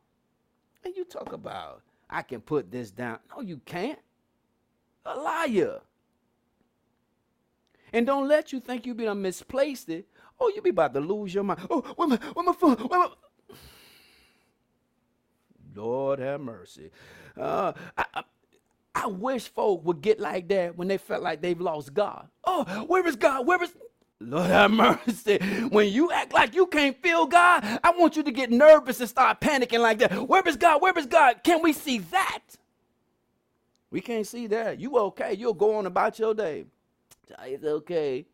And you talk about, I can put this down. No, you can't. A liar. And don't let you think you be misplaced it Oh, you be about to lose your mind. Oh, where my, where my phone? Where my... Lord have mercy. Uh, I, I, I wish folk would get like that when they felt like they've lost God. Oh, where is God? Where is Lord have mercy. When you act like you can't feel God, I want you to get nervous and start panicking like that. Where is God? Where is God? Can we see that? We can't see that. You okay. You'll go on about your day. It's okay.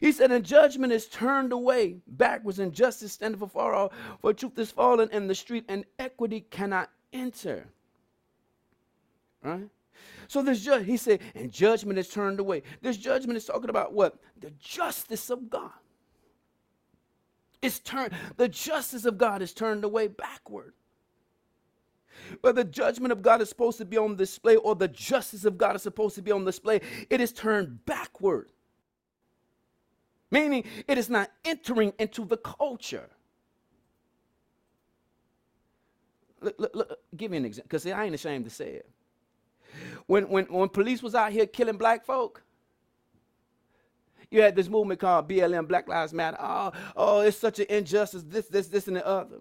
He said, and judgment is turned away backwards, and justice standeth afar off, for truth is fallen in the street, and equity cannot enter. Right? So this judge, he said, and judgment is turned away. This judgment is talking about what? The justice of God. It's turned, the justice of God is turned away backward. Whether the judgment of God is supposed to be on display or the justice of God is supposed to be on display, it is turned backward. Meaning it is not entering into the culture. Look, look, look, give me an example, because I ain't ashamed to say it. When, when, when police was out here killing black folk, you had this movement called BLM, Black Lives Matter. Oh, oh, it's such an injustice, this, this, this, and the other.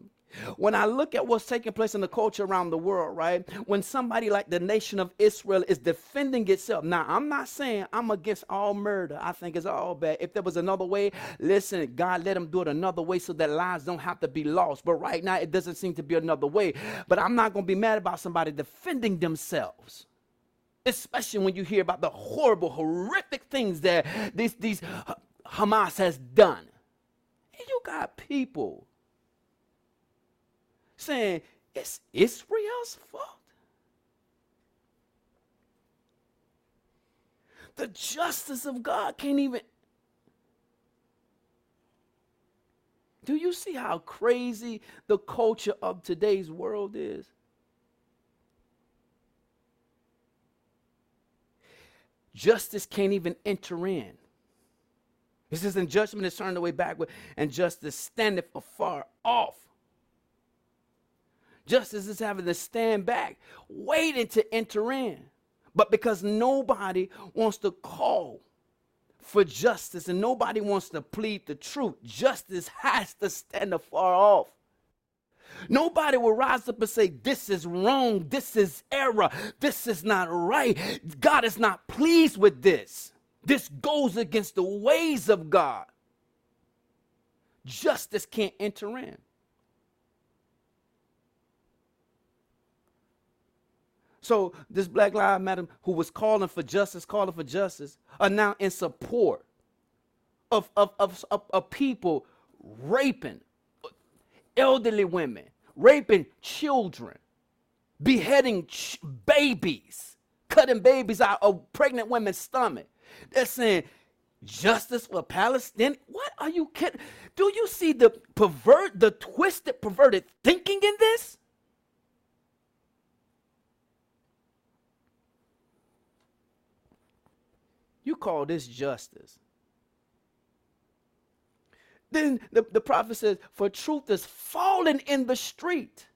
When I look at what's taking place in the culture around the world, right? When somebody like the nation of Israel is defending itself. Now, I'm not saying I'm against all murder. I think it's all bad. If there was another way, listen, God let them do it another way so that lives don't have to be lost. But right now, it doesn't seem to be another way. But I'm not going to be mad about somebody defending themselves especially when you hear about the horrible, horrific things that these, these Hamas has done. And you got people saying it's Israel's fault. The justice of God can't even. Do you see how crazy the culture of today's world is? Justice can't even enter in. It says, and judgment is turned away backward, and justice standeth afar off. Justice is having to stand back, waiting to enter in. But because nobody wants to call for justice and nobody wants to plead the truth, justice has to stand afar off. Nobody will rise up and say, This is wrong, this is error, this is not right. God is not pleased with this. This goes against the ways of God. Justice can't enter in. So this Black Lives Matter who was calling for justice, calling for justice, are now in support of, of, of, of, of people raping elderly women, raping children, beheading ch- babies, cutting babies out of pregnant women's stomach. They're saying justice for Palestine. What are you kidding? Do you see the pervert, the twisted, perverted thinking in this? You call this justice. Then the, the prophet says, For truth is fallen in the street.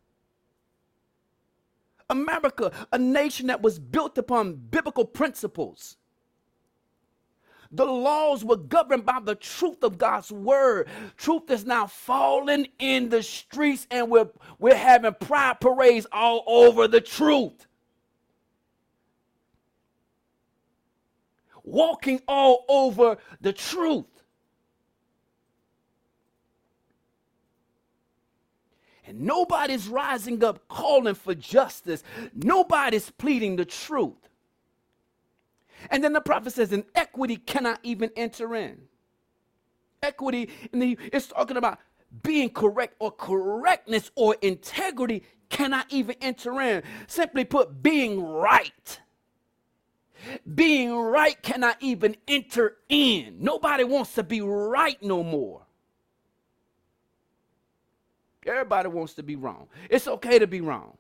America, a nation that was built upon biblical principles. The laws were governed by the truth of God's word. Truth is now falling in the streets, and we're, we're having pride parades all over the truth. Walking all over the truth. And nobody's rising up calling for justice. Nobody's pleading the truth. And then the prophet says, and equity cannot even enter in. Equity, and it's talking about being correct or correctness or integrity cannot even enter in. Simply put, being right. Being right cannot even enter in. Nobody wants to be right no more. Everybody wants to be wrong. It's okay to be wrong.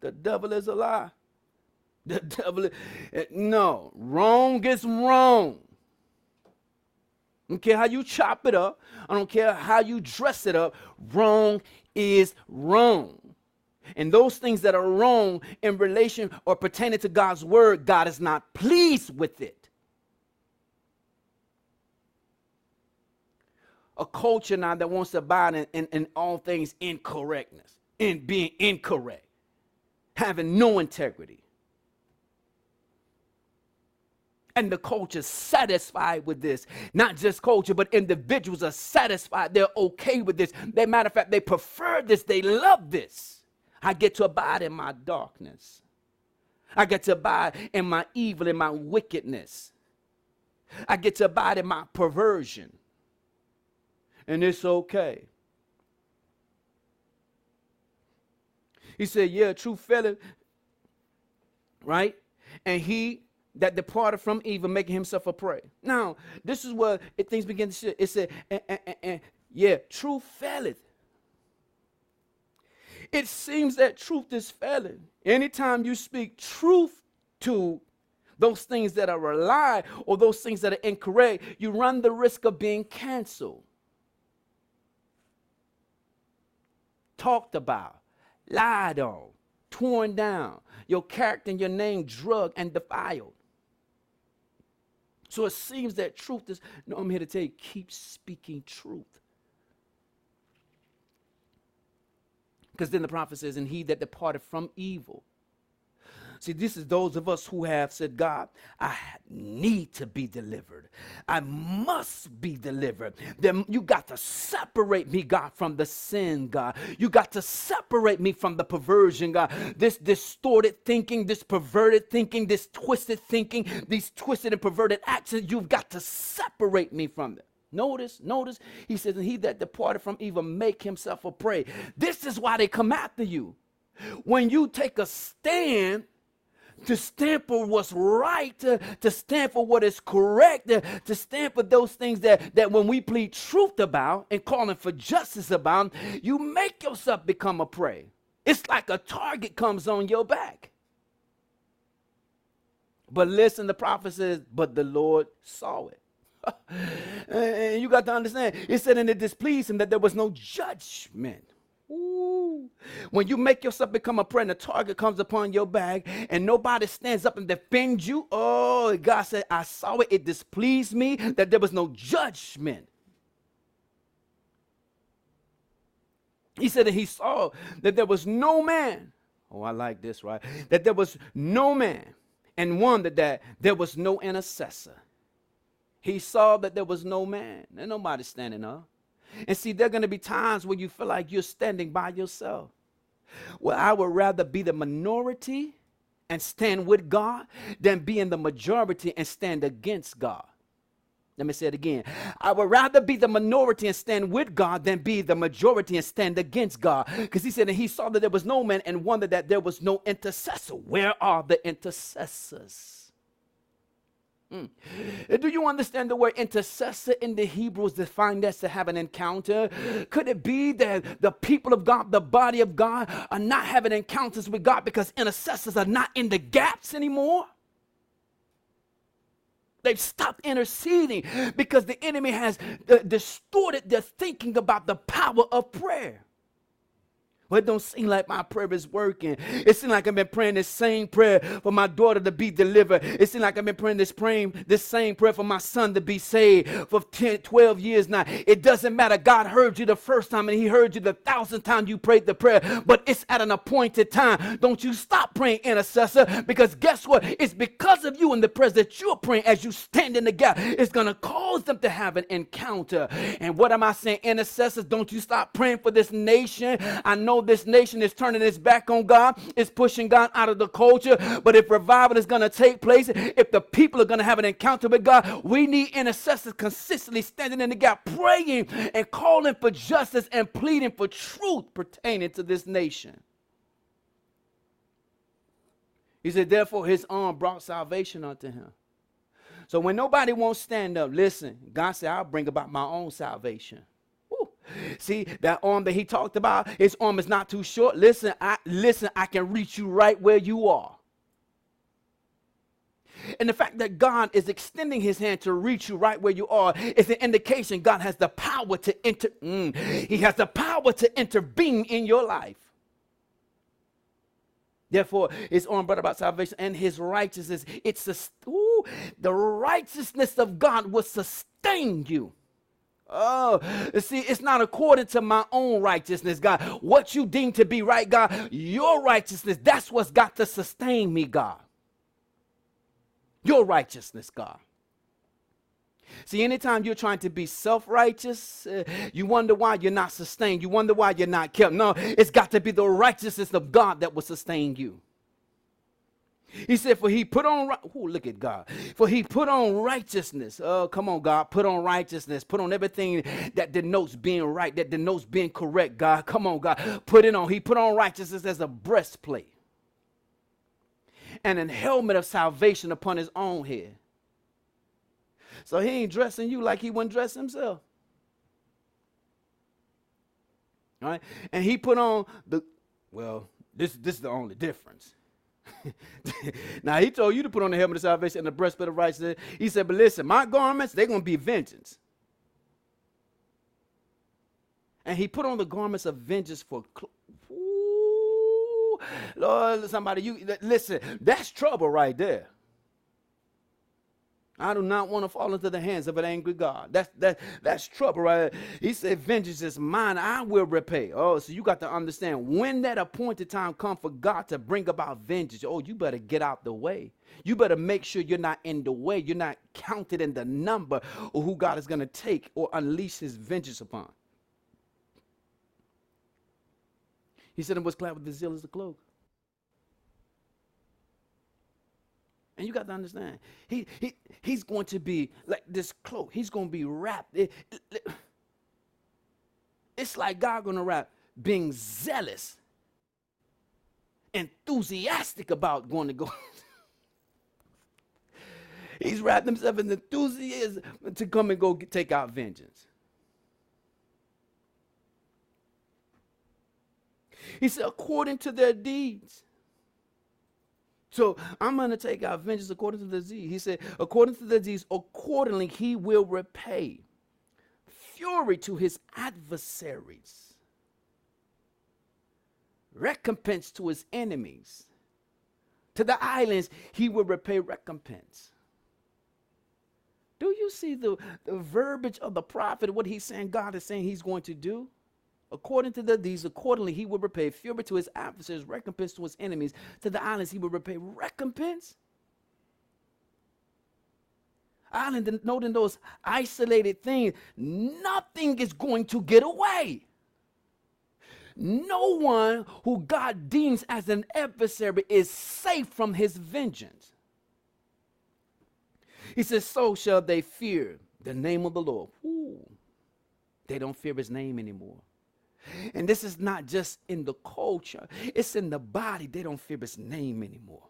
The devil is a lie. The devil is, no, wrong is wrong. I don't care how you chop it up. I don't care how you dress it up. Wrong is wrong. And those things that are wrong in relation or pertaining to God's word, God is not pleased with it. a culture now that wants to abide in, in, in all things incorrectness, in being incorrect, having no integrity. And the culture's satisfied with this. Not just culture, but individuals are satisfied. They're okay with this. They, matter of fact, they prefer this. They love this. I get to abide in my darkness. I get to abide in my evil and my wickedness. I get to abide in my perversion. And it's okay. He said, Yeah, true fellow, right? And he that departed from evil, making himself a prey. Now, this is where it, things begin to shift. It said, and, and, and, yeah, true faileth. It seems that truth is failing. Anytime you speak truth to those things that are a lie or those things that are incorrect, you run the risk of being canceled, talked about, lied on, torn down, your character and your name drugged and defiled. So it seems that truth is, no, I'm here to tell you, keep speaking truth. Because then the prophet says, and he that departed from evil See, this is those of us who have said, God, I need to be delivered. I must be delivered. Then you got to separate me, God, from the sin, God. You got to separate me from the perversion, God. This distorted thinking, this perverted thinking, this twisted thinking, these twisted and perverted actions, you've got to separate me from them. Notice, notice, he says, and he that departed from evil make himself a prey. This is why they come after you. When you take a stand to stand for what's right, to, to stand for what is correct, to, to stand for those things that, that when we plead truth about and calling for justice about, you make yourself become a prey. It's like a target comes on your back. But listen, the prophet says, but the Lord saw it. and you got to understand, it said, and it displeased him that there was no judgment. Ooh. When you make yourself become a prey and a target comes upon your back and nobody stands up and defends you, oh, God said, I saw it. It displeased me that there was no judgment. He said that he saw that there was no man. Oh, I like this, right? That there was no man and one that, that there was no intercessor. He saw that there was no man. and nobody standing up. And see, there are going to be times when you feel like you're standing by yourself. Well, I would rather be the minority and stand with God than be in the majority and stand against God. Let me say it again. I would rather be the minority and stand with God than be the majority and stand against God. Because he said, and he saw that there was no man and wondered that there was no intercessor. Where are the intercessors? Mm. Do you understand the word intercessor in the Hebrew is defined as to have an encounter? Could it be that the people of God, the body of God, are not having encounters with God because intercessors are not in the gaps anymore? They've stopped interceding because the enemy has uh, distorted their thinking about the power of prayer. Well, it don't seem like my prayer is working. It seems like I've been praying this same prayer for my daughter to be delivered. It seems like I've been praying this praying this same prayer for my son to be saved for 10, 12 years now. It doesn't matter. God heard you the first time and he heard you the thousandth time you prayed the prayer, but it's at an appointed time. Don't you stop praying, intercessor, because guess what? It's because of you and the prayers that you're praying as you stand in the gap. It's going to cause them to have an encounter. And what am I saying, intercessors? Don't you stop praying for this nation. I know this nation is turning its back on God, it's pushing God out of the culture. But if revival is going to take place, if the people are going to have an encounter with God, we need intercessors consistently standing in the gap, praying and calling for justice and pleading for truth pertaining to this nation. He said, Therefore, his arm brought salvation unto him. So when nobody won't stand up, listen, God said, I'll bring about my own salvation. See that arm that he talked about? His arm is not too short. Listen, I listen, I can reach you right where you are. And the fact that God is extending his hand to reach you right where you are is an indication God has the power to enter. Mm, he has the power to intervene in your life. Therefore, his arm brought about salvation and his righteousness. It's a, ooh, the righteousness of God will sustain you. Oh, see, it's not according to my own righteousness, God. What you deem to be right, God, your righteousness, that's what's got to sustain me, God. Your righteousness, God. See, anytime you're trying to be self righteous, uh, you wonder why you're not sustained. You wonder why you're not kept. No, it's got to be the righteousness of God that will sustain you. He said, For he put on, oh, look at God. For he put on righteousness. Oh, come on, God. Put on righteousness. Put on everything that denotes being right, that denotes being correct, God. Come on, God. Put it on. He put on righteousness as a breastplate and a helmet of salvation upon his own head. So he ain't dressing you like he wouldn't dress himself. All right? And he put on the, well, this, this is the only difference. now he told you to put on the helmet of salvation and the breastplate of righteousness. He said, but listen, my garments, they're going to be vengeance. And he put on the garments of vengeance for. Ooh, Lord, somebody, you listen, that's trouble right there. I do not want to fall into the hands of an angry God. That's that that's trouble, right? He said, Vengeance is mine, I will repay. Oh, so you got to understand when that appointed time comes for God to bring about vengeance. Oh, you better get out the way. You better make sure you're not in the way. You're not counted in the number of who God is going to take or unleash his vengeance upon. He said, and was clad with the zeal as the cloak. And you got to understand, he, he, he's going to be like this cloak. He's going to be wrapped. It, it, it's like God going to wrap being zealous, enthusiastic about going to go. he's wrapped himself in enthusiasm to come and go get, take out vengeance. He said, according to their deeds. So I'm going to take out vengeance according to the deeds. He said, according to the deeds, accordingly he will repay fury to his adversaries, recompense to his enemies. To the islands, he will repay recompense. Do you see the, the verbiage of the prophet, what he's saying God is saying he's going to do? According to the deeds, accordingly he will repay fury to his adversaries, recompense to his enemies. To the islands he will repay recompense. Island, noting those isolated things, nothing is going to get away. No one who God deems as an adversary is safe from his vengeance. He says, So shall they fear the name of the Lord. Ooh, they don't fear his name anymore. And this is not just in the culture, it's in the body. They don't fear his name anymore.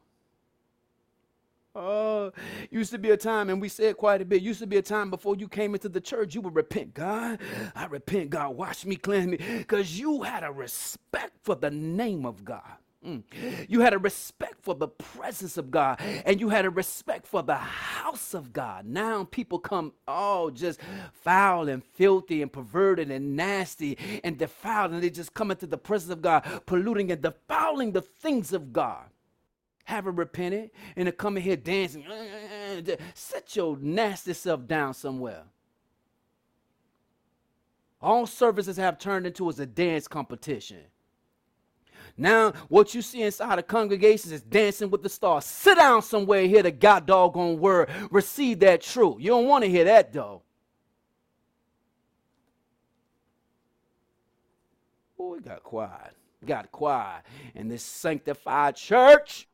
Oh, used to be a time, and we said quite a bit. Used to be a time before you came into the church, you would repent. God, I repent. God, wash me, cleanse me. Because you had a respect for the name of God. Mm. You had a respect for the presence of God and you had a respect for the house of God. Now people come, oh, just foul and filthy and perverted and nasty and defiled, and they just come into the presence of God, polluting and defiling the things of God. Haven't repented and to come in here dancing. Set your nasty self down somewhere. All services have turned into as a dance competition. Now, what you see inside the congregations is dancing with the stars. Sit down somewhere hear the God doggone word. Receive that truth. You don't want to hear that, though. We got quiet. Got quiet in this sanctified church.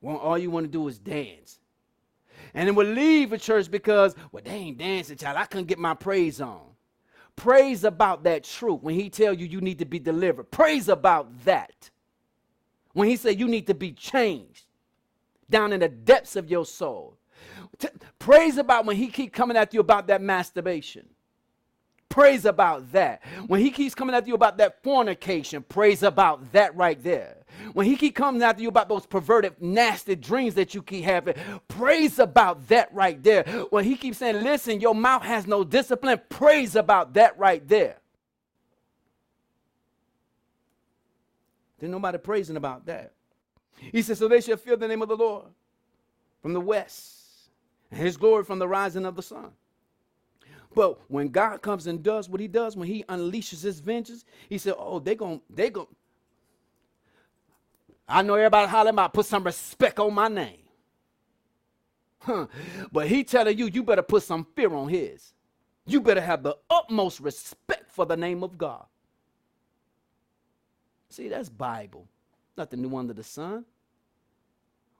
Well, all you want to do is dance. And then we'll leave the church because, well, they ain't dancing, child. I couldn't get my praise on. Praise about that truth when he tell you you need to be delivered. Praise about that. When he said you need to be changed down in the depths of your soul. T- praise about when he keep coming at you about that masturbation. Praise about that. When he keeps coming after you about that fornication, praise about that right there. When he keep coming after you about those perverted, nasty dreams that you keep having, praise about that right there. When he keeps saying, listen, your mouth has no discipline, praise about that right there. There's nobody praising about that. He says, so they shall fear the name of the Lord from the west, and his glory from the rising of the sun. But when God comes and does what he does, when he unleashes his vengeance, he said, Oh, they going they going I know everybody hollering about put some respect on my name. Huh. But he telling you, you better put some fear on his. You better have the utmost respect for the name of God. See, that's Bible. Nothing new under the sun.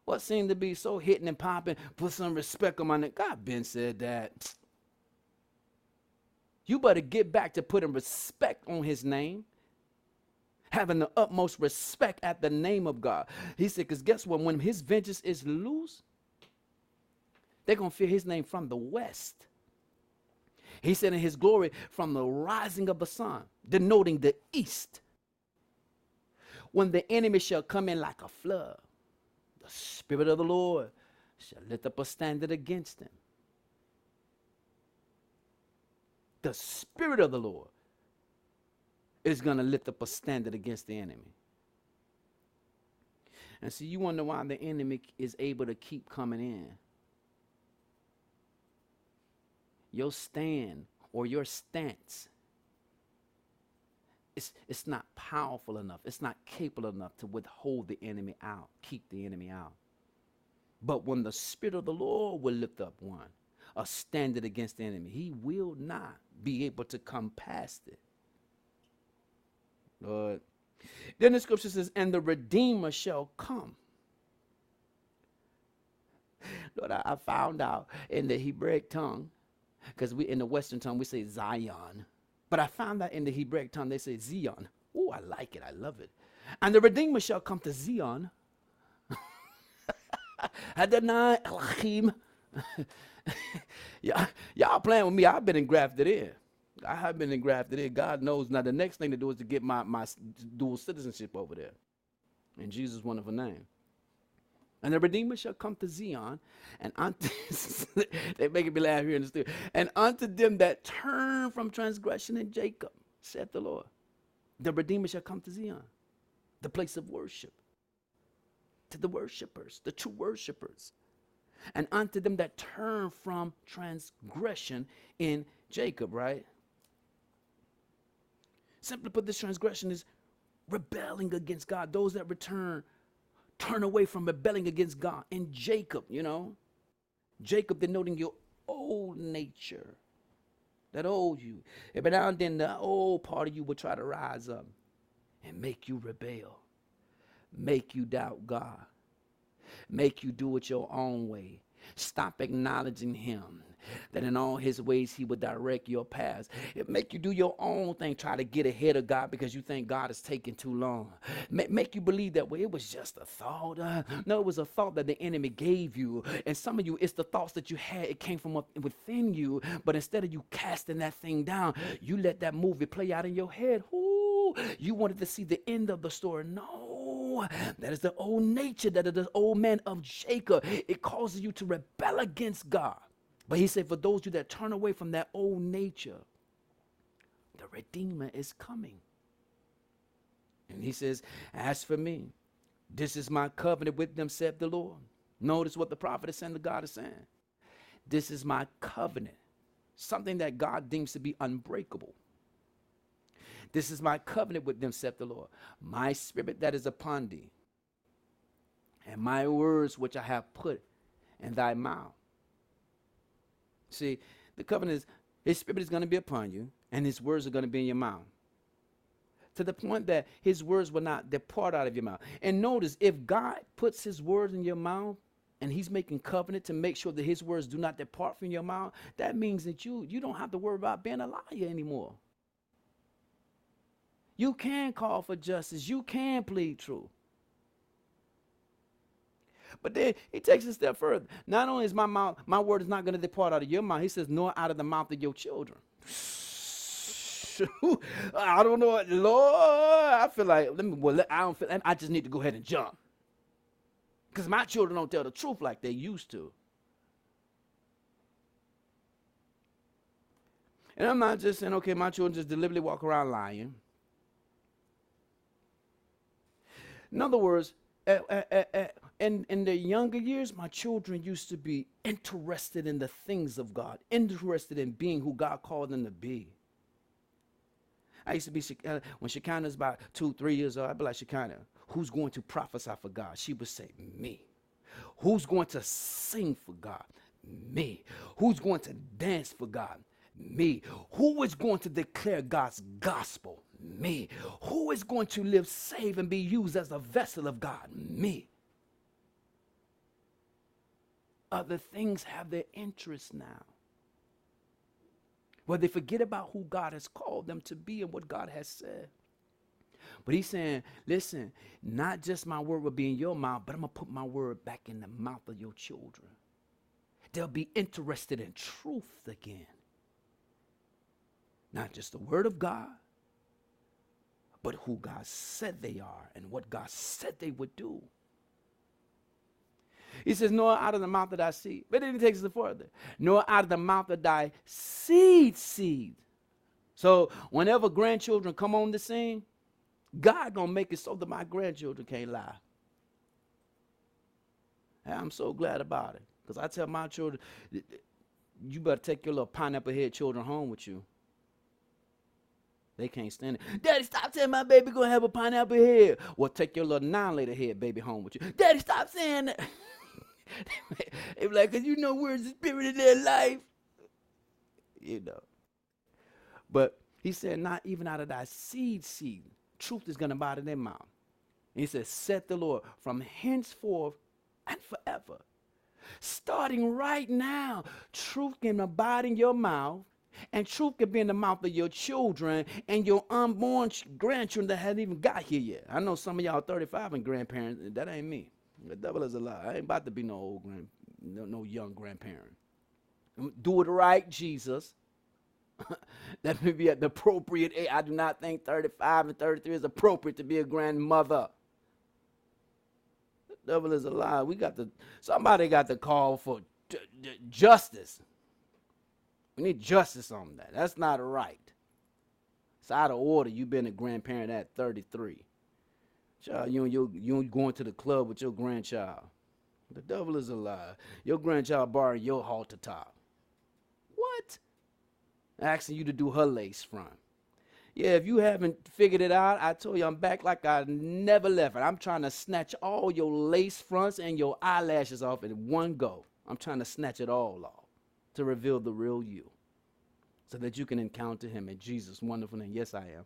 What seemed to be so hitting and popping, put some respect on my name. God been said that. You better get back to putting respect on his name. Having the utmost respect at the name of God. He said, because guess what? When his vengeance is loose, they're going to fear his name from the west. He said, in his glory from the rising of the sun, denoting the east. When the enemy shall come in like a flood, the Spirit of the Lord shall lift up a standard against him. The Spirit of the Lord is going to lift up a standard against the enemy. And so you wonder why the enemy is able to keep coming in. Your stand or your stance, it's, it's not powerful enough. It's not capable enough to withhold the enemy out, keep the enemy out. But when the Spirit of the Lord will lift up one, a standard against the enemy, he will not be able to come past it. Lord. Then the scripture says, and the Redeemer shall come. Lord, I, I found out in the Hebraic tongue, because we in the Western tongue we say Zion, but I found out in the Hebraic tongue they say Zion. Oh, I like it. I love it. And the Redeemer shall come to Zion. Adonai Elohim y'all, y'all playing with me. I've been engrafted in. I have been engrafted in. God knows. Now the next thing to do is to get my, my dual citizenship over there. In Jesus' wonderful name. And the Redeemer shall come to Zion, and unto they making me laugh here in the studio. And unto them that turn from transgression in Jacob, saith the Lord. The Redeemer shall come to Zion, the place of worship. To the worshipers, the true worshipers and unto them that turn from transgression in Jacob, right? Simply put, this transgression is rebelling against God. Those that return, turn away from rebelling against God. In Jacob, you know, Jacob denoting your old nature, that old you. Every now and then, the old part of you will try to rise up and make you rebel, make you doubt God make you do it your own way. Stop acknowledging him. That in all his ways he would direct your paths. It make you do your own thing, try to get ahead of God because you think God is taking too long. Make, make you believe that. Well, it was just a thought. Uh, no, it was a thought that the enemy gave you. And some of you, it's the thoughts that you had. It came from within you. But instead of you casting that thing down, you let that movie play out in your head. Ooh, you wanted to see the end of the story. No that is the old nature, that is the old man of Jacob. It causes you to rebel against God. But he said, for those you that turn away from that old nature, the Redeemer is coming. And he says, As for me, this is my covenant with them, said the Lord. Notice what the prophet is saying, the God is saying. This is my covenant, something that God deems to be unbreakable. This is my covenant with them, saith the Lord. My spirit that is upon thee, and my words which I have put in thy mouth. See, the covenant is his spirit is going to be upon you, and his words are going to be in your mouth. To the point that his words will not depart out of your mouth. And notice, if God puts his words in your mouth, and he's making covenant to make sure that his words do not depart from your mouth, that means that you you don't have to worry about being a liar anymore. You can call for justice. You can plead truth. But then he takes a step further. Not only is my mouth, my word is not going to depart out of your mouth, he says, nor out of the mouth of your children. I don't know, what Lord. I feel like let me. Well, I don't feel. I just need to go ahead and jump because my children don't tell the truth like they used to. And I'm not just saying, okay, my children just deliberately walk around lying. In other words, uh, uh, uh, in, in the younger years, my children used to be interested in the things of God, interested in being who God called them to be. I used to be, uh, when Shekinah's about two, three years old, I'd be like, Shekinah, who's going to prophesy for God? She would say, me. Who's going to sing for God? Me. Who's going to dance for God? Me. Who is going to declare God's gospel? Me. Who is going to live save, and be used as a vessel of God? Me. Other things have their interest now. Where they forget about who God has called them to be and what God has said. But he's saying, listen, not just my word will be in your mouth, but I'm going to put my word back in the mouth of your children. They'll be interested in truth again. Not just the word of God, but who God said they are and what God said they would do. He says, Nor out of the mouth of thy seed. But then he takes it further. Nor out of the mouth of thy seed seed. So whenever grandchildren come on the scene, God gonna make it so that my grandchildren can't lie. And I'm so glad about it. Because I tell my children, you better take your little pineapple head children home with you. They can't stand it. Daddy, stop saying my baby gonna have a pineapple head. Well, take your little nine liter head baby home with you. Daddy, stop saying that. be like, cause you know where's the spirit in their life. You know. But he said, not even out of thy seed seed, truth is gonna abide in their mouth. And he said, set the Lord from henceforth and forever. Starting right now, truth can abide in your mouth and truth can be in the mouth of your children and your unborn grandchildren that haven't even got here yet. I know some of y'all 35 and grandparents. That ain't me. The devil is a lie. I ain't about to be no old grand, no, no young grandparent. Do it right, Jesus. that may be at the appropriate age. I do not think 35 and 33 is appropriate to be a grandmother. The devil is a lie. We got the somebody got the call for justice. We need justice on that. That's not right. It's out of order. You've been a grandparent at 33. Child, you and you going to the club with your grandchild. The devil is a lie. Your grandchild borrowing your halter top. What? Asking you to do her lace front. Yeah, if you haven't figured it out, I told you I'm back like I never left. And I'm trying to snatch all your lace fronts and your eyelashes off in one go. I'm trying to snatch it all off to reveal the real you so that you can encounter him in Jesus' wonderful name. Yes, I am.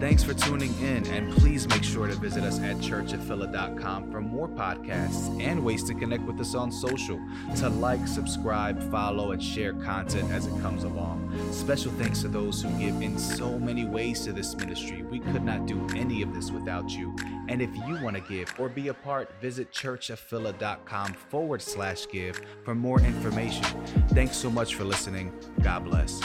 Thanks for tuning in, and please make sure to visit us at churchofphila.com for more podcasts and ways to connect with us on social, to like, subscribe, follow, and share content as it comes along. Special thanks to those who give in so many ways to this ministry. We could not do any of this without you. And if you want to give or be a part, visit churchofphila.com forward slash give for more information. Thanks so much for listening. God bless.